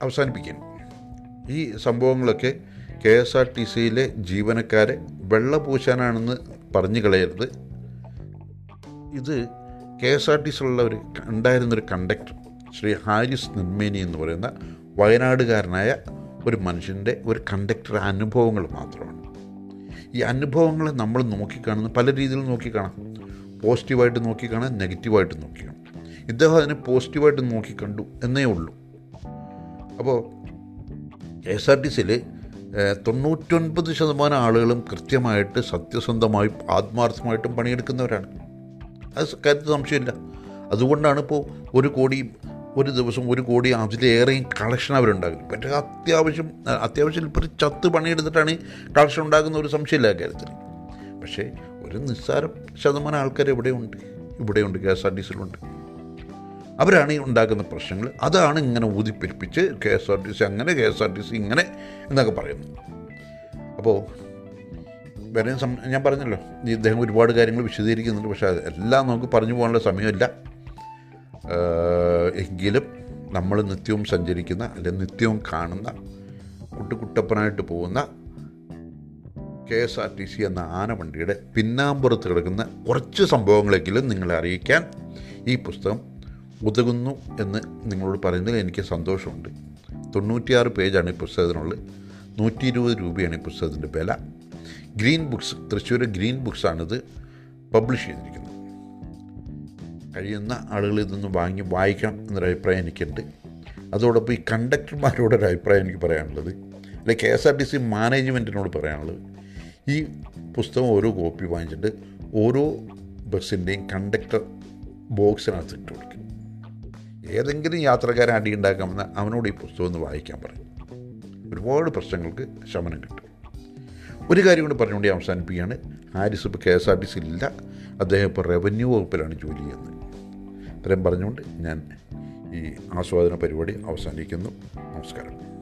അവസാനിപ്പിക്കാൻ ഈ സംഭവങ്ങളൊക്കെ കെ എസ് ആർ ടി സിയിലെ ജീവനക്കാരെ വെള്ള പൂശാനാണെന്ന് പറഞ്ഞു കളയരുത്. ഇത് കെ എസ് ആർ ടി സിയിലുള്ള ഒരു ഉണ്ടായിരുന്നൊരു കണ്ടക്ടർ ശ്രീ ഹാരിസ് നെന്മേനി എന്ന് പറയുന്ന വയനാടുകാരനായ ഒരു മനുഷ്യന്റെ ഒരു കണ്ടക്ടർ അനുഭവങ്ങൾ മാത്രമാണ്. ഈ അനുഭവങ്ങളെ നമ്മൾ നോക്കിക്കാണുന്ന പല രീതിയിൽ നോക്കിക്കാണാം. പോസിറ്റീവായിട്ട് നോക്കിക്കാണാം നെഗറ്റീവായിട്ട് നോക്കിക്കാണാം. ഇദ്ദേഹം അതിനെ പോസിറ്റീവായിട്ട് നോക്കിക്കണ്ടു എന്നേ ഉള്ളൂ. അപ്പോൾ എസ് ആർ ടി സിയിൽ തൊണ്ണൂറ്റൊൻപത് ശതമാനം ആളുകളും കൃത്യമായിട്ട് സത്യസന്ധമായും ആത്മാർത്ഥമായിട്ടും പണിയെടുക്കുന്നവരാണ്. അത് കാര്യത്തിൽ സംശയമില്ല. അതുകൊണ്ടാണ് ഇപ്പോൾ ഒരു കോടി ഒരു ദിവസം ഒരു കോടി അതിലേറെയും കളക്ഷൻ അവരുണ്ടാകും പക്ഷേ അത്യാവശ്യം അത്യാവശ്യം ഇപ്പോൾ ഒരു ചത്ത് പണിയെടുത്തിട്ടാണ് കളക്ഷൻ ഉണ്ടാക്കുന്ന ഒരു സംശയമില്ല കാര്യത്തിൽ പക്ഷേ ഒരു നിസ്സാര ശതമാനം ആൾക്കാർ ഇവിടെയുണ്ട് ഇവിടെയുണ്ട് കെ എസ് ആർ ടി സിയിലുണ്ട് അവരാണ് ഈ ഉണ്ടാക്കുന്ന പ്രശ്നങ്ങൾ. അതാണ് ഇങ്ങനെ ഊതിപ്പെരിപ്പിച്ച് K S R T C അങ്ങനെ K S R T C ഇങ്ങനെ എന്നൊക്കെ പറയുന്നു. അപ്പോൾ വേറെ ഞാൻ പറഞ്ഞല്ലോ ഇദ്ദേഹം ഒരുപാട് കാര്യങ്ങൾ വിശദീകരിക്കുന്നുണ്ട്. പക്ഷേ അതെല്ലാം നമുക്ക് പറഞ്ഞു പോകാനുള്ള സമയമില്ല. എങ്കിലും നമ്മൾ നിത്യവും സഞ്ചരിക്കുന്ന അല്ലെങ്കിൽ നിത്യവും കാണുന്ന കുട്ടുകുട്ടപ്പനായിട്ട് പോകുന്ന K S R T C എന്ന ആനവണ്ടിയുടെ പിന്നാമ്പുറത്ത് കിടക്കുന്ന കുറച്ച് സംഭവങ്ങളെങ്കിലും നിങ്ങളെ അറിയിക്കാൻ ഈ പുസ്തകം ഉതകുന്നു എന്ന് നിങ്ങളോട് പറയുന്നതിൽ എനിക്ക് സന്തോഷമുണ്ട്. തൊണ്ണൂറ്റിയാറ് പേജാണ് ഈ പുസ്തകത്തിനുള്ളത്. നൂറ്റി ഇരുപത് രൂപയാണ് ഈ പുസ്തകത്തിന്റെ വില. ഗ്രീൻ ബുക്സ് തൃശ്ശൂർ ഗ്രീൻ ബുക്സാണിത് പബ്ലിഷ് ചെയ്തിരിക്കുന്നത്. കഴിയുന്ന ആളുകൾ ഇതൊന്ന് വാങ്ങി വായിക്കണം എന്നൊരു അഭിപ്രായം എനിക്കുണ്ട്. അതോടൊപ്പം ഈ കണ്ടക്ടർമാരോടൊരു അഭിപ്രായം എനിക്ക് പറയാനുള്ളത്. അല്ലെ K S R T C മാനേജ്മെന്റിനോട് പറയാനുള്ളത്. ഈ പുസ്തകം ഓരോ കോപ്പി വാങ്ങിച്ചിട്ട് ഓരോ ബസ്സിന്റെയും കണ്ടക്ടർ ബോക്സിനകത്ത് ഇട്ട് കൊടുക്കും. ഏതെങ്കിലും യാത്രക്കാരൻ അടി ഉണ്ടാക്കാമെന്ന് അവനോട് ഈ പുസ്തകം ഒന്ന് വായിക്കാൻ പറയും. ഒരുപാട് പ്രശ്നങ്ങൾക്ക് ശമനം കിട്ടും. ഒരു കാര്യം കൂടി പറഞ്ഞുകൊണ്ട് അവസാനിപ്പിക്കുകയാണ്. ഹാരിസ് ഇപ്പോൾ K S R T C ഇല്ല. അദ്ദേഹം ഇപ്പോൾ റവന്യൂ വകുപ്പിലാണ് ജോലി ചെയ്യുന്നത്. ഇത്രയും പറഞ്ഞുകൊണ്ട് ഞാൻ ഈ ആസ്വാദന പരിപാടി അവസാനിക്കുന്നു. നമസ്കാരം.